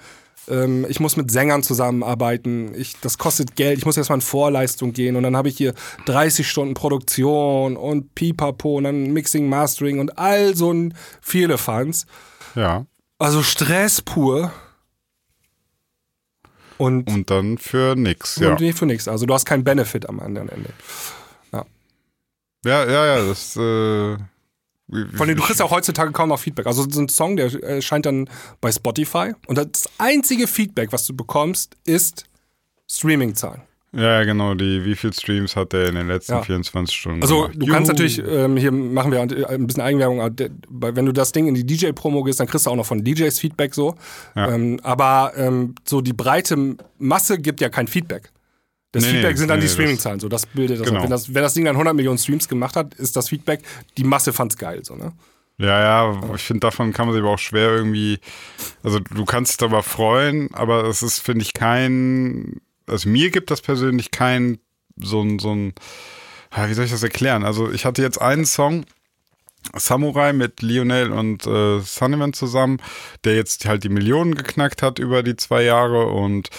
ähm, ich muss mit Sängern zusammenarbeiten. Ich, das kostet Geld. Ich muss erstmal in Vorleistung gehen und dann habe ich hier 30 Stunden Produktion und Pipapo und dann Mixing, Mastering und all so ein viele Fans. Ja. Also Stress pur. Und, Und dann für nix. Ja. und nicht für nichts. Also du hast keinen Benefit am anderen Ende. Ja, ja, ja. Das. Äh, Von dem du kriegst auch heutzutage kaum noch Feedback. Also so ein Song, der erscheint dann bei Spotify und das einzige Feedback, was du bekommst, ist Streaming-Zahlen. Ja, genau. Die, wie viel Streams hat der in den letzten Ja. 24 Stunden? Also gemacht? du kannst Juhu. natürlich, ähm, hier machen wir ein bisschen Eigenwerbung, wenn du das Ding in die DJ-Promo gehst, dann kriegst du auch noch von DJs Feedback so. Ja. Ähm, aber ähm, so die breite Masse gibt ja kein Feedback. Das Nee, Feedback nee, sind dann nee, die Streaming-Zahlen. So, das bildet das. Genau. Wenn, das. wenn das Ding dann 100 Millionen Streams gemacht hat, ist das Feedback, die Masse fand's geil. So, ne? Ja, ja, ich finde, davon kann man sich aber auch schwer irgendwie. Also, du kannst dich darüber freuen, aber es ist, finde ich, kein. Also, mir gibt das persönlich kein so ein, so ein. Wie soll ich das erklären? Also, ich hatte jetzt einen Song, Samurai mit Lionel und äh, Sullivan zusammen, der jetzt halt die Millionen geknackt hat über die zwei Jahre und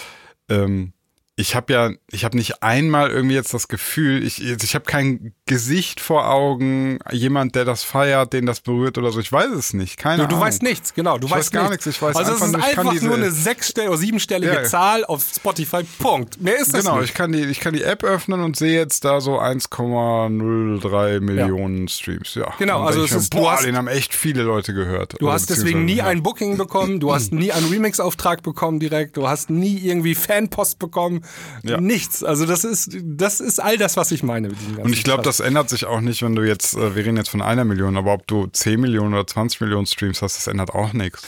ähm, ich habe ja, ich habe nicht einmal irgendwie jetzt das Gefühl, ich, ich habe kein Gesicht vor Augen, jemand, der das feiert, den das berührt oder so. Ich weiß es nicht. Keine Du, du Ahnung. weißt nichts, genau. Du Ich weißt weiß gar nichts. nichts, ich weiß also es einfach ist nur, einfach diese- nur eine sechsstellige oder siebenstellige Ja. Zahl auf Spotify. Punkt. Mehr ist das Genau, nicht. ich kann die, ich kann die App öffnen und sehe jetzt da so 1,03 Millionen Streams. Ja. Genau, also es mir, ist- du boah, hast- den haben echt viele Leute gehört. Du hast deswegen nie beziehungsweise, ein Booking bekommen, du hast nie einen Remix-Auftrag bekommen direkt, du hast nie irgendwie Fanpost bekommen, Ja. nichts. Also das ist, das ist all das, was ich meine. Und ich glaube, das ändert sich auch nicht, wenn du jetzt, äh, wir reden jetzt von einer Million, aber ob du 10 Millionen oder 20 Millionen Streams hast, das ändert auch nichts.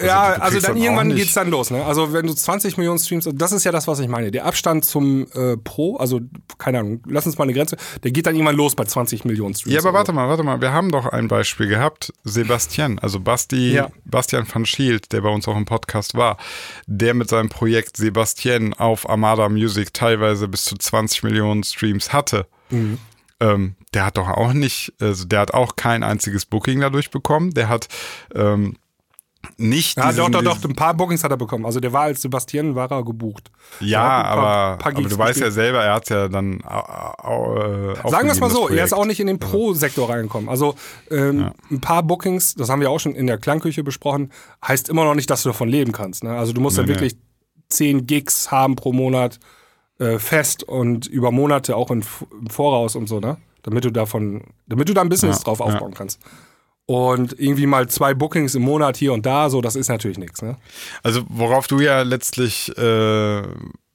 ja, du also dann auch irgendwann nicht- geht's dann los. Ne? Also wenn du 20 Millionen Streams, das ist ja das, was ich meine. Der Abstand zum äh, Pro, also keine Ahnung, lass uns mal eine Grenze, der geht dann irgendwann los bei 20 Millionen Streams. Ja, aber warte mal, warte mal. Wir haben doch ein Beispiel gehabt. Sebastian, also Basti, Ja. Bastian van Schield, der bei uns auch im Podcast war, der mit seinem Projekt Sebastian auf Armada Music teilweise bis zu 20 Millionen Streams hatte. Mhm. Ähm, der hat doch auch nicht, also der hat auch kein einziges Booking dadurch bekommen. Der hat ähm, nicht Ja, doch, diesen- doch, doch. diesen- Ein paar Bookings hat er bekommen. Also der war als Sebastian, war er gebucht. Ja, paar- aber, paar aber du weißt ja selber, er hat ja dann äh, Sagen wir es mal so, das er ist auch Projekt. nicht in den Pro-Sektor reingekommen. Also ähm, ein paar Bookings, das haben wir auch schon in der Klangküche besprochen, heißt immer noch nicht, dass du davon leben kannst. Ne? Also du musst Nee, dann wirklich zehn Gigs haben pro Monat äh, fest und über Monate auch im Voraus und so, ne? Damit du davon, damit du da ein Business Ja, drauf ja. aufbauen kannst. Und irgendwie mal zwei Bookings im Monat hier und da, so, das ist natürlich nichts. Ne? Also worauf du ja letztlich äh,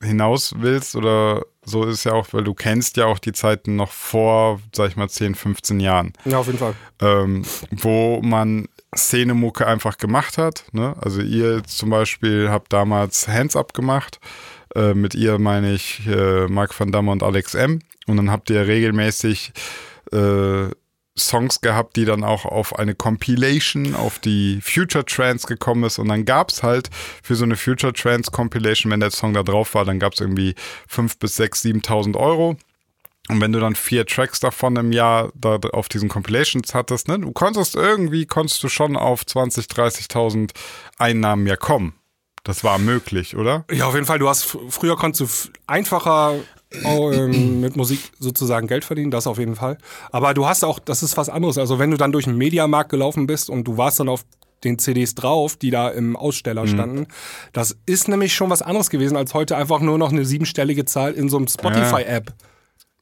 hinaus willst oder so ist ja auch, weil du kennst ja auch die Zeiten noch vor, sag ich mal, 10, 15 Jahren. Ja, auf jeden Fall. Ähm, wo man Szenemucke einfach gemacht hat. Ne? Also ihr zum Beispiel habt damals Hands Up gemacht. Äh, mit ihr meine ich äh, Mark van Damme und Alex M. Und dann habt ihr regelmäßig äh, Songs gehabt, die dann auch auf eine Compilation auf die Future Trance gekommen ist. Und dann gab es halt für so eine Future Trance Compilation, wenn der Song da drauf war, dann gab es irgendwie 5.000 bis 6.000, 7.000 Euro. Und wenn du dann vier Tracks davon im Jahr da auf diesen Compilations hattest, ne, du konntest irgendwie, konntest du schon auf 20, 30.000 Einnahmen ja kommen. Das war möglich, oder? Ja, auf jeden Fall. Du hast früher konntest du einfacher oh, ähm, mit Musik sozusagen Geld verdienen, das auf jeden Fall. Aber du hast auch, das ist was anderes. Also wenn du dann durch den Mediamarkt gelaufen bist und du warst dann auf den CDs drauf, die da im Aussteller standen. Das ist nämlich schon was anderes gewesen, als heute einfach nur noch eine siebenstellige Zahl in so einem Spotify-App.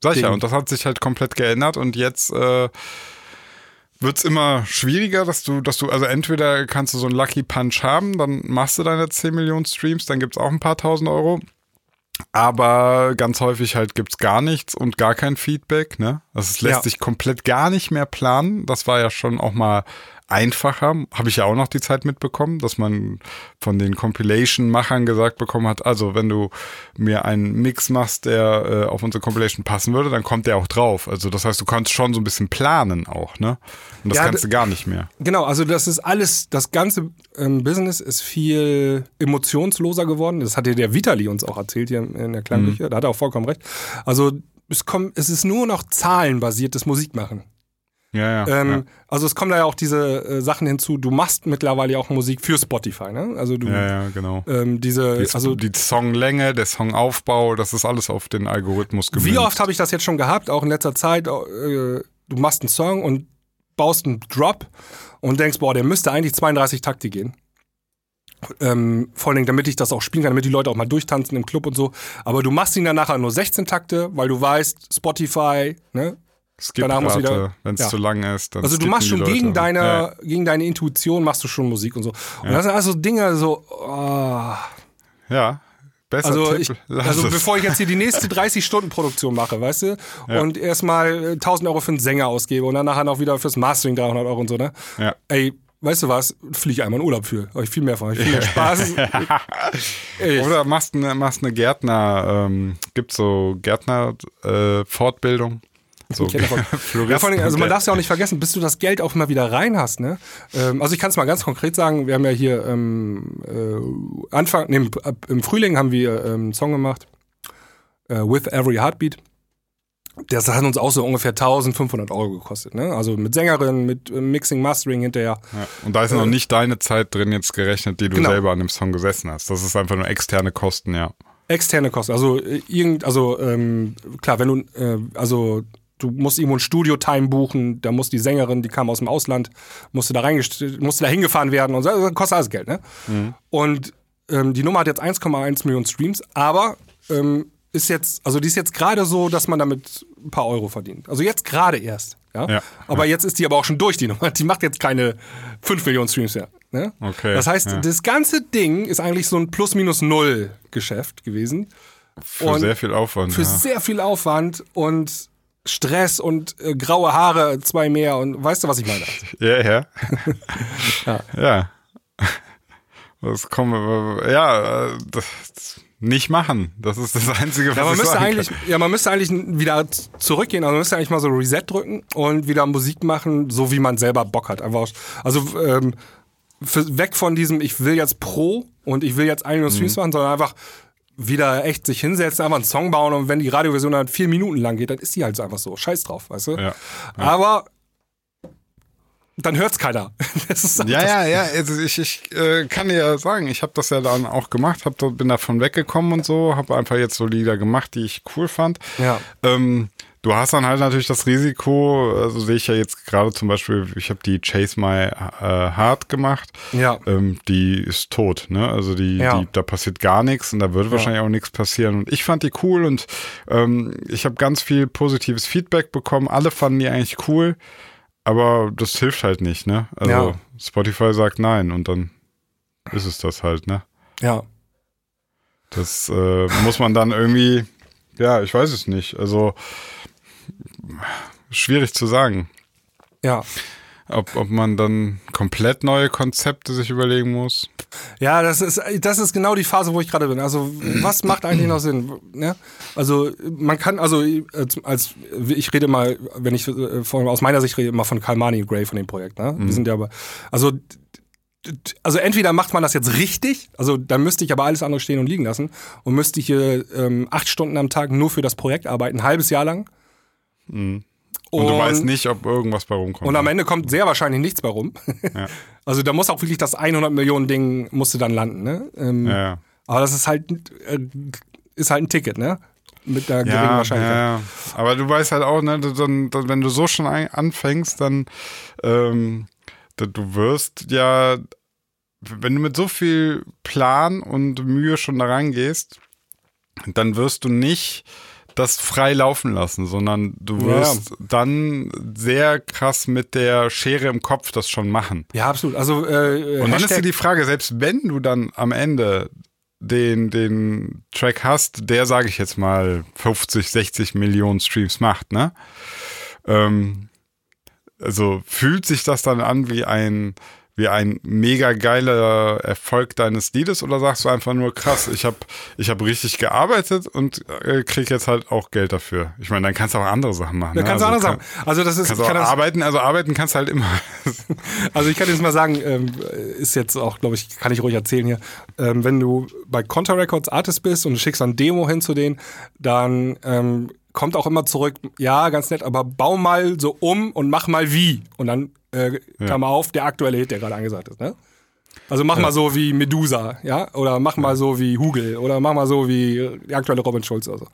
Sag ich ja, und das hat sich halt komplett geändert und jetzt äh, wird's immer schwieriger, dass du, dass du, also entweder kannst du so einen Lucky Punch haben, dann machst du deine 10 Millionen Streams, dann gibt's auch ein paar tausend Euro. Aber ganz häufig halt gibt's gar nichts und gar kein Feedback, ne? Also es lässt Ja. sich komplett gar nicht mehr planen. Das war ja schon auch mal einfacher. Habe ich ja auch noch die Zeit mitbekommen, dass man von den Compilation-Machern gesagt bekommen hat, also wenn du mir einen Mix machst, der äh, auf unsere Compilation passen würde, dann kommt der auch drauf. Also das heißt, du kannst schon so ein bisschen planen auch, ne? Und das Ja, kannst du gar nicht mehr. Genau, also das ist alles, das ganze ähm, Business ist viel emotionsloser geworden. Das hat dir der Vitali uns auch erzählt hier in der Klangküche. Da hat er auch vollkommen recht. Also es, kommt, es ist nur noch zahlenbasiertes Musikmachen. Ja, ja. Ähm, ja. Also es kommen da ja auch diese äh, Sachen hinzu. Du machst mittlerweile ja auch Musik für Spotify, ne? Also du, Ja, ja, genau. ähm, diese, Die, also die Songlänge, der Songaufbau, das ist alles auf den Algorithmus gemünzt. Wie oft habe ich das jetzt schon gehabt, auch in letzter Zeit? Äh, du machst einen Song und baust einen Drop und denkst, boah, der müsste eigentlich 32 Takte gehen. Ähm, vor allen Dingen, damit ich das auch spielen kann, damit die Leute auch mal durchtanzen im Club und so. Aber du machst ihn dann nachher nur 16 Takte, weil du weißt, Spotify, ne? Danach muss wieder- wenn es ja. zu lang ist. Also du machst schon gegen deine, Ja, gegen deine Intuition machst du schon Musik und so. Und das sind also Dinge so, oh, ja. besser Also, Tipp, ich, also bevor ich jetzt hier die nächste 30-Stunden-Produktion mache, weißt du, und erstmal äh, 1000 Euro für einen Sänger ausgebe und dann nachher noch wieder fürs Mastering 300 Euro und so, ne? Ja. Ey, weißt du was? Fliege ich einmal in Urlaub für. Habe ich viel mehr von. Ich viel mehr Spaß. Oder machst eine, machst eine Gärtner, ähm, gibt so Gärtner-Fortbildung. So. Ja, vor allem, also man darf es ja auch nicht vergessen, bis du das Geld auch mal wieder rein hast. Ne? Ähm, also ich kann es mal ganz konkret sagen, wir haben ja hier ähm, äh, Anfang, nee, im- Frühling haben wir ähm, einen Song gemacht, äh, With Every Heartbeat. Das hat uns auch so ungefähr 1500 Euro gekostet. Ne? Also mit Sängerin, mit äh, Mixing, Mastering hinterher. Ja. Und da ist noch nicht deine Zeit drin jetzt gerechnet, die du Genau. selber an dem Song gesessen hast. Das ist einfach nur externe Kosten, ja. Externe Kosten. Also äh, irgend, also ähm, klar, wenn du, äh, also du musst irgendwo ein Studio-Time buchen, da muss die Sängerin, die kam aus dem Ausland, musste da musste da hingefahren werden und so, das kostet alles Geld, ne? Und ähm, die Nummer hat jetzt 1,1 Millionen Streams, aber ähm, ist jetzt, also die ist jetzt gerade so, dass man damit ein paar Euro verdient. Also jetzt gerade erst. Ja? Ja. Aber jetzt ist die aber auch schon durch, die Nummer. Die macht jetzt keine 5 Millionen Streams mehr. Ne? Okay, Das heißt, ja. das ganze Ding ist eigentlich so ein Plus-Minus-Null-Geschäft gewesen. Für Und sehr viel Aufwand. Für ja. sehr viel Aufwand und Stress und äh, graue Haare, zwei mehr und weißt du, was ich meine? Ja, ja. ja. Das kommen ja, äh, das nicht machen. Das ist das Einzige, was Ja, man ich müsste eigentlich, kann. ja, man müsste eigentlich wieder zurückgehen, also man müsste eigentlich mal so Reset drücken und wieder Musik machen, so wie man selber Bock hat. Einfach, also ähm, für, weg von diesem, ich will jetzt Pro und ich will jetzt Million Mhm. Streams machen, sondern einfach wieder echt sich hinsetzen, einfach einen Song bauen und wenn die Radioversion dann vier Minuten lang geht, dann ist die halt einfach so. Scheiß drauf, weißt du? Ja. Aber dann hört's keiner. Ist Ja, ja, ja. Also ich, ich äh, kann dir ja sagen, ich habe das ja dann auch gemacht, hab, da- bin davon weggekommen und so, habe einfach jetzt so Lieder gemacht, die ich cool fand. Ja. Ähm, du hast dann halt natürlich das Risiko, also sehe ich ja jetzt gerade zum Beispiel, ich habe die Chase My äh, Heart gemacht. Ja. Ähm, die ist tot, ne? Also die, Ja. die, da passiert gar nichts und da wird wahrscheinlich auch nichts passieren. Und ich fand die cool und ähm, ich habe ganz viel positives Feedback bekommen. Alle fanden die eigentlich cool. aber das hilft halt nicht, ne? Also Ja. Spotify sagt nein und dann ist es das halt, ne? Ja. Das äh, muss man dann irgendwie, ja, ich weiß es nicht. Also schwierig zu sagen, Ja. ob, ob man dann komplett neue Konzepte sich überlegen muss. Ja, das ist, das ist genau die Phase, wo ich gerade bin. Also, was macht eigentlich noch Sinn? Ne? Also, man kann, also, als, ich rede mal, wenn ich äh, von, aus meiner Sicht rede, immer von Kalmani Gray von dem Projekt. Ne? Wir sind ja aber, also, also entweder macht man das jetzt richtig, also dann müsste ich aber alles andere stehen und liegen lassen und müsste hier ähm, acht Stunden am Tag nur für das Projekt arbeiten, ein halbes Jahr lang. Und, du weißt nicht, ob irgendwas bei rumkommt. Und am Ende kommt sehr wahrscheinlich nichts bei rum. Ja. Also da muss auch wirklich das 100 Millionen Ding musste dann landen. Ne? Ähm, ja, ja. Aber das ist halt, äh, ist halt ein Ticket, ne? Mit einer geringen Wahrscheinlichkeit. Aber du weißt halt auch, ne, dann, dann, wenn du so schon anfängst, dann ähm, du, du wirst ja, wenn du mit so viel Plan und Mühe schon da rangehst, dann wirst du nicht das frei laufen lassen, sondern du Ja. wirst dann sehr krass mit der Schere im Kopf das schon machen. Ja, absolut. Also äh, Und dann ist dir die Frage, selbst wenn du dann am Ende den, den Track hast, der, sage ich jetzt mal, 50, 60 Millionen Streams macht, ne? Ähm, also fühlt sich das dann an wie ein, wie ein mega geiler Erfolg deines Liedes oder sagst du einfach nur krass, ich habe ich hab richtig gearbeitet und äh, krieg jetzt halt auch Geld dafür. Ich meine, dann kannst du auch andere Sachen machen. da ne? kannst du also andere kann- sagen. Also das ist, Kannst ich kann das, arbeiten, also arbeiten kannst du halt immer. also ich kann jetzt mal sagen, ähm, ist jetzt auch, glaube ich, kann ich ruhig erzählen hier. Ähm, wenn du bei Conta Records Artist bist und du schickst dann Demo hin zu denen, dann ähm, kommt auch immer zurück, ja, ganz nett, aber bau mal so um und mach mal wie. Und dann äh, Klammer auf, der aktuelle Hit, der gerade angesagt ist, ne? Also mach mal so wie Medusa, ja? Oder mach mal so wie Hugel oder mach mal so wie die aktuelle Robin Schulz oder so.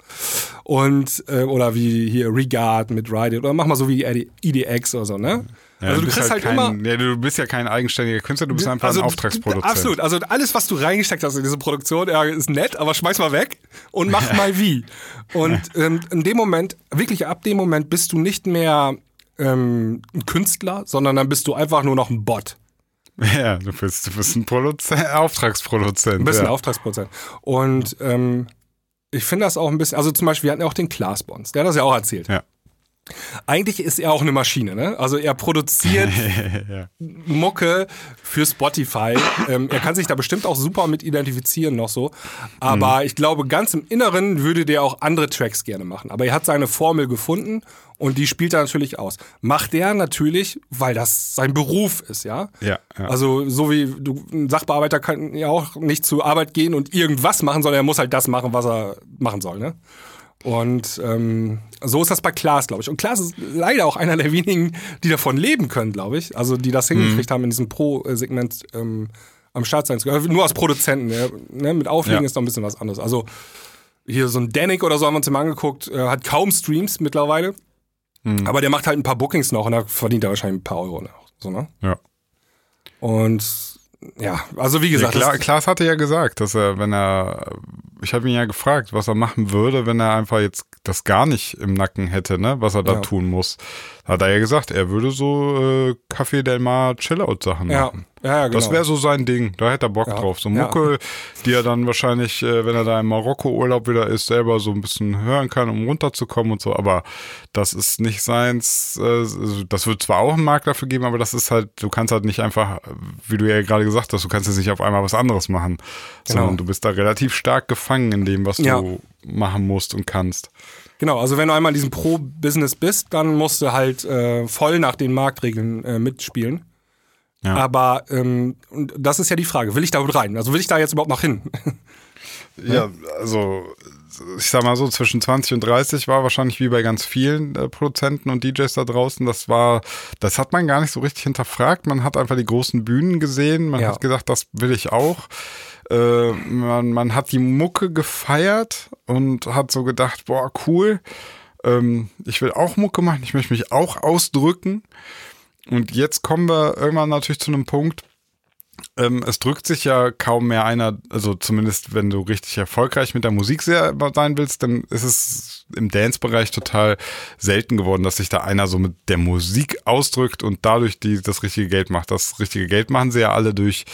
Und, äh, oder wie hier Regard mit Ride It oder mach mal so wie EDX oder so, ne? Ja, also du bist kriegst halt, kein, immer. Ja, du bist ja kein eigenständiger Künstler, du bist einfach also, ein Auftragsproduzent. Absolut. Also alles, was du reingesteckt hast in diese Produktion, ja, ist nett, aber schmeiß mal weg und mach mal wie. Und ähm, in dem Moment, wirklich ab dem Moment bist du nicht mehr ähm, ein Künstler, sondern dann bist du einfach nur noch ein Bot. Ja, du bist, du bist ein Produzent, Auftragsproduzent. Ein bisschen ja. Auftragsprozent. Und ähm, ich finde das auch ein bisschen, also zum Beispiel, wir hatten ja auch den Klaas Bons, der hat das ja auch erzählt. Ja. Eigentlich ist er auch eine Maschine, ne? Also er produziert ja. Mucke für Spotify. ähm, er kann sich da bestimmt auch super mit identifizieren noch so. Aber Mhm. ich glaube, ganz im Inneren würde der auch andere Tracks gerne machen. Aber er hat seine Formel gefunden und die spielt er natürlich aus. Macht er natürlich, weil das sein Beruf ist, ja? Ja, ja. Also so wie du, ein Sachbearbeiter kann ja auch nicht zur Arbeit gehen und irgendwas machen, sondern er muss halt das machen, was er machen soll, ne? Und ähm, so ist das bei Klaas, glaube ich. Und Klaas ist leider auch einer der wenigen, die davon leben können, glaube ich. Also die das hingekriegt haben, in diesem Pro-Segment ähm, am Start sein zu können. Nur als Produzenten. Ne? Ne? Mit Auflegen Ja. ist noch ein bisschen was anderes. Also hier so ein Danik oder so haben wir uns mal angeguckt, äh, hat kaum Streams mittlerweile. Aber der macht halt ein paar Bookings noch und da verdient er wahrscheinlich ein paar Euro. Noch, so, ne? ja. Und ja, also wie Ja, gesagt, das- Klaas hatte ja gesagt, dass er, wenn er, ich habe ihn ja gefragt, was er machen würde, wenn er einfach jetzt das gar nicht im Nacken hätte, ne, was er da Ja. tun muss. Hat er ja gesagt, er würde so äh, Café Del Mar Chillout-Sachen ja, machen. ja, ja, genau. Das wäre so sein Ding, da hätte er Bock Ja. drauf. So. Mucke, die er dann wahrscheinlich, äh, wenn er da im Marokko-Urlaub wieder ist, selber so ein bisschen hören kann, um runterzukommen und so. Aber das ist nicht seins. Äh, also das wird zwar auch einen Markt dafür geben, aber das ist halt, du kannst halt nicht einfach, wie du ja gerade gesagt hast, du kannst jetzt nicht auf einmal was anderes machen, Genau. sondern du bist da relativ stark gefangen in dem, was Ja. du machen musst und kannst. Genau, also wenn du einmal in diesem Pro-Business bist, dann musst du halt äh, voll nach den Marktregeln äh, mitspielen. Ja. Aber ähm, das ist ja die Frage, will ich da überhaupt rein? Also will ich da jetzt überhaupt noch hin? Ja, also ich sag mal so, zwischen 20 und 30 war wahrscheinlich wie bei ganz vielen äh, Produzenten und DJs da draußen. Das war, das hat man gar nicht so richtig hinterfragt. Man hat einfach die großen Bühnen gesehen. Man Ja. hat gesagt, das will ich auch. Äh, man, man hat die Mucke gefeiert und hat so gedacht, boah, cool. Ähm, ich will auch Mucke machen. Ich möchte mich auch ausdrücken. Und jetzt kommen wir irgendwann natürlich zu einem Punkt, ähm, es drückt sich ja kaum mehr einer, also zumindest wenn du richtig erfolgreich mit der Musik sein willst, dann ist es im Dance-Bereich total selten geworden, dass sich da einer so mit der Musik ausdrückt und dadurch die, das richtige Geld macht. Das richtige Geld machen sie ja alle durch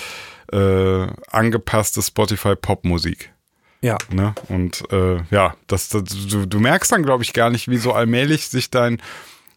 äh, angepasste Spotify-Pop-Musik. Ja. Ne? Und äh, ja, das, das, du, du merkst dann, glaube ich, gar nicht, wie so allmählich sich dein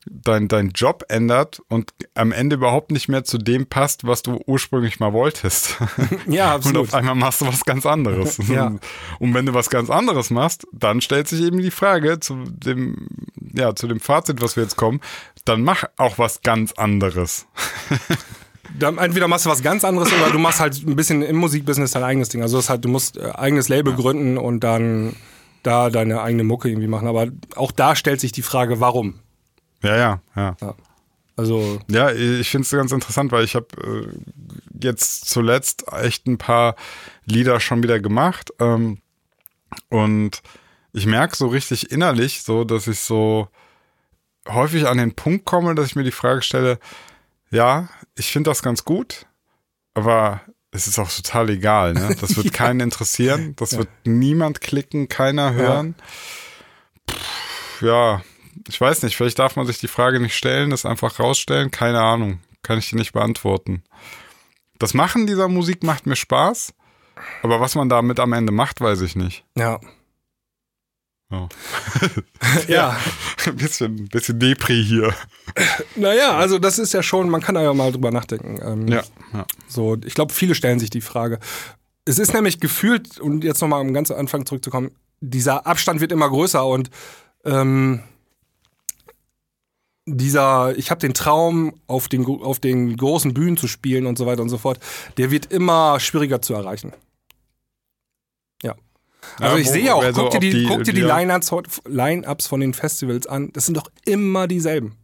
dein, dein Job ändert und am Ende überhaupt nicht mehr zu dem passt, was du ursprünglich mal wolltest. Ja, absolut. Und auf einmal machst du was ganz anderes. Ja. Und wenn du was ganz anderes machst, dann stellt sich eben die Frage zu dem, ja, zu dem Fazit, was wir jetzt kommen, dann mach auch was ganz anderes. Dann entweder machst du was ganz anderes oder du machst halt ein bisschen im Musikbusiness dein eigenes Ding. Also das ist halt, du musst äh, eigenes Label gründen und dann da deine eigene Mucke irgendwie machen. Aber auch da stellt sich die Frage, warum? Ja, ja, ja. Also Ja, ich finde es ganz interessant, weil ich habe äh, jetzt zuletzt echt ein paar Lieder schon wieder gemacht ähm, und ich merke so richtig innerlich so, dass ich so häufig an den Punkt komme, dass ich mir die Frage stelle, ja, ich finde das ganz gut, aber es ist auch total egal, ne? Das wird keinen interessieren, das wird niemand klicken, keiner hören. Pff, ja, ich weiß nicht, vielleicht darf man sich die Frage nicht stellen, das einfach rausstellen, keine Ahnung, kann ich dir nicht beantworten. Das Machen dieser Musik macht mir Spaß, aber was man damit am Ende macht, weiß ich nicht. ja. Ja. ja. Ein bisschen, bisschen Depri hier. Naja, also das ist ja schon, man kann da ja mal drüber nachdenken. Ähm, Ja, ja. So, ich glaube, viele stellen sich die Frage. Es ist nämlich gefühlt, und jetzt nochmal am ganz Anfang zurückzukommen, dieser Abstand wird immer größer und ähm, dieser, ich habe den Traum, auf den, auf den großen Bühnen zu spielen und so weiter und so fort, der wird immer schwieriger zu erreichen. Also Ja, ich sehe auch, guck dir ob die, die- guck dir die. Line-Ups Line-Ups von den Festivals an, das sind doch immer dieselben.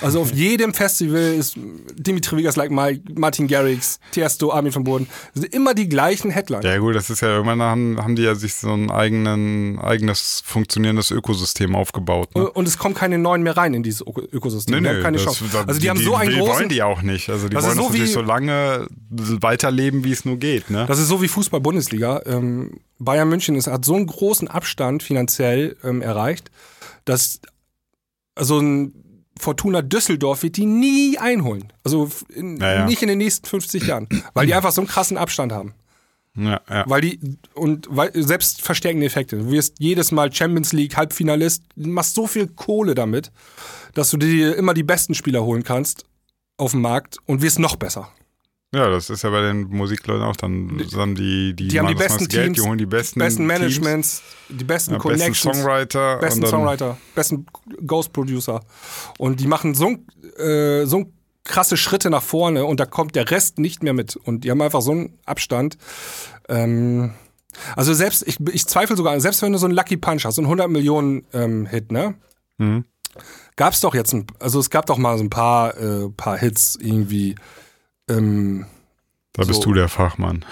Also auf jedem Festival ist Dimitri Vegas like Mike, Martin Garrix, Tiesto, Armin von Boden. Das sind immer die gleichen Headliner. Ja gut, das ist ja irgendwann haben, haben die ja sich so ein eigenen, eigenes funktionierendes Ökosystem aufgebaut. Ne? Und es kommen keine neuen mehr rein in dieses Öko- Ökosystem. die haben keine das- Chance. Also die, haben so einen die großen. wollen die auch nicht. Also die Das wollen so natürlich so lange weiterleben, wie es nur geht. Ne? Das ist so wie Fußball-Bundesliga. Ähm, Bayern München ist, hat so einen großen Abstand finanziell ähm, erreicht, dass also ein Fortuna Düsseldorf wird die nie einholen. Also in, Ja, ja. nicht in den nächsten 50 Jahren. Weil die einfach so einen krassen Abstand haben. ja, ja. Weil die, und weil, selbst verstärkende Effekte. Du wirst jedes Mal Champions League, Halbfinalist, du machst so viel Kohle damit, dass du dir immer die besten Spieler holen kannst auf dem Markt und wirst noch besser. Ja, das ist ja bei den Musikleuten auch dann, dann die, die, Die haben die besten Geld, Teams, die holen die besten, besten Teams, Managements, die besten ja, besten Connections. Songwriter. besten und dann, Songwriter, besten Ghost Producer. Und die machen so, äh, so krasse Schritte nach vorne und da kommt der Rest nicht mehr mit. Und die haben einfach so einen Abstand. Ähm, also selbst, ich, ich zweifle sogar, selbst wenn du so einen Lucky Punch hast, so einen 100 Millionen ähm, Hit, ne? Mhm. Gab's doch jetzt, ein, also es gab doch mal so ein paar, äh, paar Hits irgendwie. Ähm, Da bist so. du der Fachmann.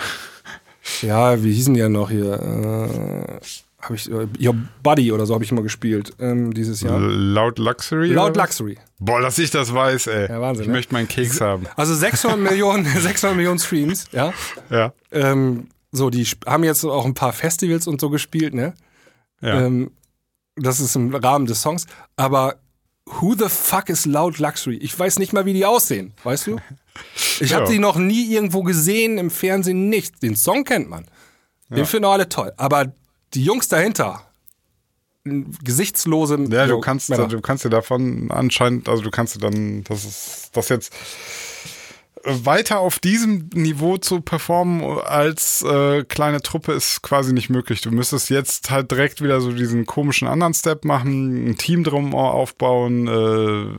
ja, wie hießen die ja noch hier? Äh, habe ich, äh, Your Buddy oder so habe ich immer gespielt ähm, dieses Jahr. Laut Luxury? Was? Luxury. Boah, dass ich das weiß, ey. Ja, Wahnsinn, ich ne? möchte meinen Keks haben. Also 600 Millionen, 600 Millionen Streams, ja. Ja. Ähm, so, die haben jetzt auch ein paar Festivals und so gespielt, ne? Ja. Ähm, das ist im Rahmen des Songs. Aber who the fuck is Loud Luxury? Ich weiß nicht mal, wie die aussehen, weißt du? Ich Ja. habe die noch nie irgendwo gesehen, im Fernsehen nichts. Den Song kennt man. Den finden auch alle toll. Aber die Jungs dahinter, gesichtslose Ja, du kannst, Männer. du kannst dir davon anscheinend, also du kannst dir dann, das ist, das jetzt weiter auf diesem Niveau zu performen als äh, kleine Truppe ist quasi nicht möglich. Du müsstest jetzt halt direkt wieder so diesen komischen anderen Step machen, ein Team drum aufbauen. Äh,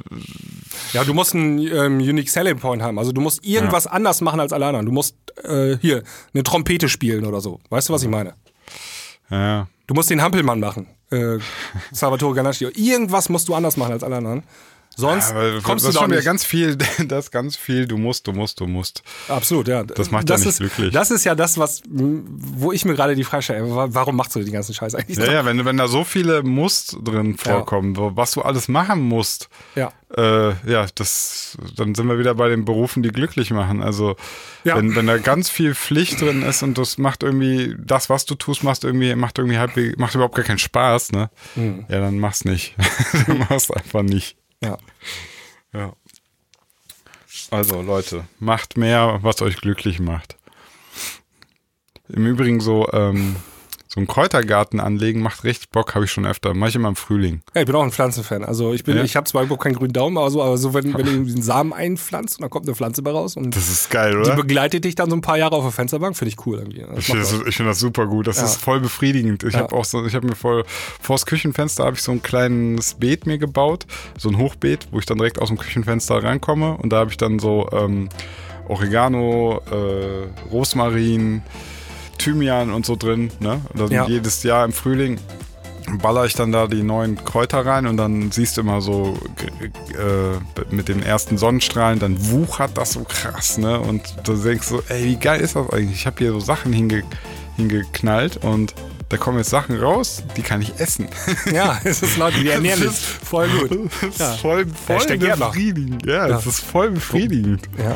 Ja, du musst einen ähm, Unique Selling Point haben. Also du musst irgendwas anders machen als alle anderen. Du musst äh, hier eine Trompete spielen oder so. Weißt du, was ich meine? ja, Du musst den Hampelmann machen. Äh, Salvatore Ganascio. Irgendwas musst du anders machen als alle anderen. Sonst Aber kommst das du da schon wieder ganz viel, das ganz viel, du musst, du musst, du musst. Absolut, ja. Das macht ja nicht ist, glücklich. Das ist ja das, was, wo ich mir gerade die Frage stelle, wa- warum machst du den ganzen Scheiß eigentlich Ja, ja, wenn, wenn da so viele Musst drin vorkommen, wo- was du alles machen musst, Ja. äh, ja, das, dann sind wir wieder bei den Berufen, die glücklich machen. Also, Ja. wenn, wenn da ganz viel Pflicht drin ist und das macht irgendwie, das, was du tust, macht irgendwie, macht irgendwie halb, macht überhaupt gar keinen Spaß, ne? Hm. Ja, dann mach's nicht. dann mach's einfach nicht. Ja. Ja. Also, Leute, macht mehr, was euch glücklich macht. Im Übrigen so, ähm, so einen Kräutergarten anlegen macht richtig Bock, habe ich schon öfter. Mach ich immer im Frühling. Ja, ich bin auch ein Pflanzenfan. Also ich bin, Ja? ich habe zwar überhaupt keinen grünen Daumen, aber so, aber so wenn, wenn du einen Samen einpflanzt und dann kommt eine Pflanze bei raus und Das ist geil, die oder? begleitet dich dann so ein paar Jahre auf der Fensterbank, finde ich cool irgendwie. Das Ich finde das, ich find das super gut. Das Ja. ist voll befriedigend. Ich Ja. habe auch so, ich habe mir voll vors Küchenfenster habe ich so ein kleines Beet mir gebaut, so ein Hochbeet, wo ich dann direkt aus dem Küchenfenster reinkomme und da habe ich dann so ähm, Oregano, äh, Rosmarin, Thymian und so drin. Ne? Ja. jedes Jahr im Frühling baller ich dann da die neuen Kräuter rein und dann siehst du immer so äh, mit den ersten Sonnenstrahlen, dann wuchert das so krass, ne? Und du denkst so, ey, wie geil ist das eigentlich? Ich habe hier so Sachen hinge hingeknallt und da kommen jetzt Sachen raus, die kann ich essen. Ja, es ist Leute, die ernähren. Das ist- Voll gut. Das ist Ja. voll, voll Gärtner. befriedigend. Ja, das Ja. ist voll befriedigend. Ja.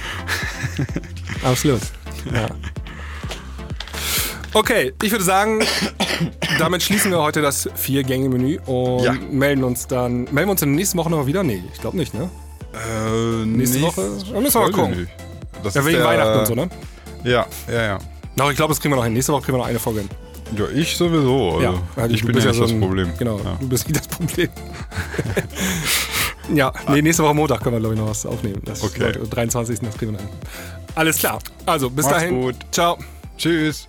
Absolut. Ja. Okay, ich würde sagen, damit schließen wir heute das Vier-Gänge-Menü und Ja. melden uns dann. Melden wir uns in der nächsten Woche noch wieder? Nee, ich glaube nicht, ne? Äh, Nächste Woche? Da müssen wir mal gucken. Das Ja, wegen der- Weihnachten und so, ne? Ja, ja, ja. Doch, ich glaube, das kriegen wir noch hin. Nächste Woche kriegen wir noch eine Folge hin. Ja, ich sowieso. Also Ja, also ich bin ja nicht so das ein- Problem. Genau, Ja. du bist nicht das Problem. ja, nee, nächste Woche Montag können wir, glaube ich, noch was aufnehmen. Das Okay. sollte- 23. Das kriegen wir dann hin. Alles klar. Also, bis Macht's dahin. gut. Ciao. Tschüss.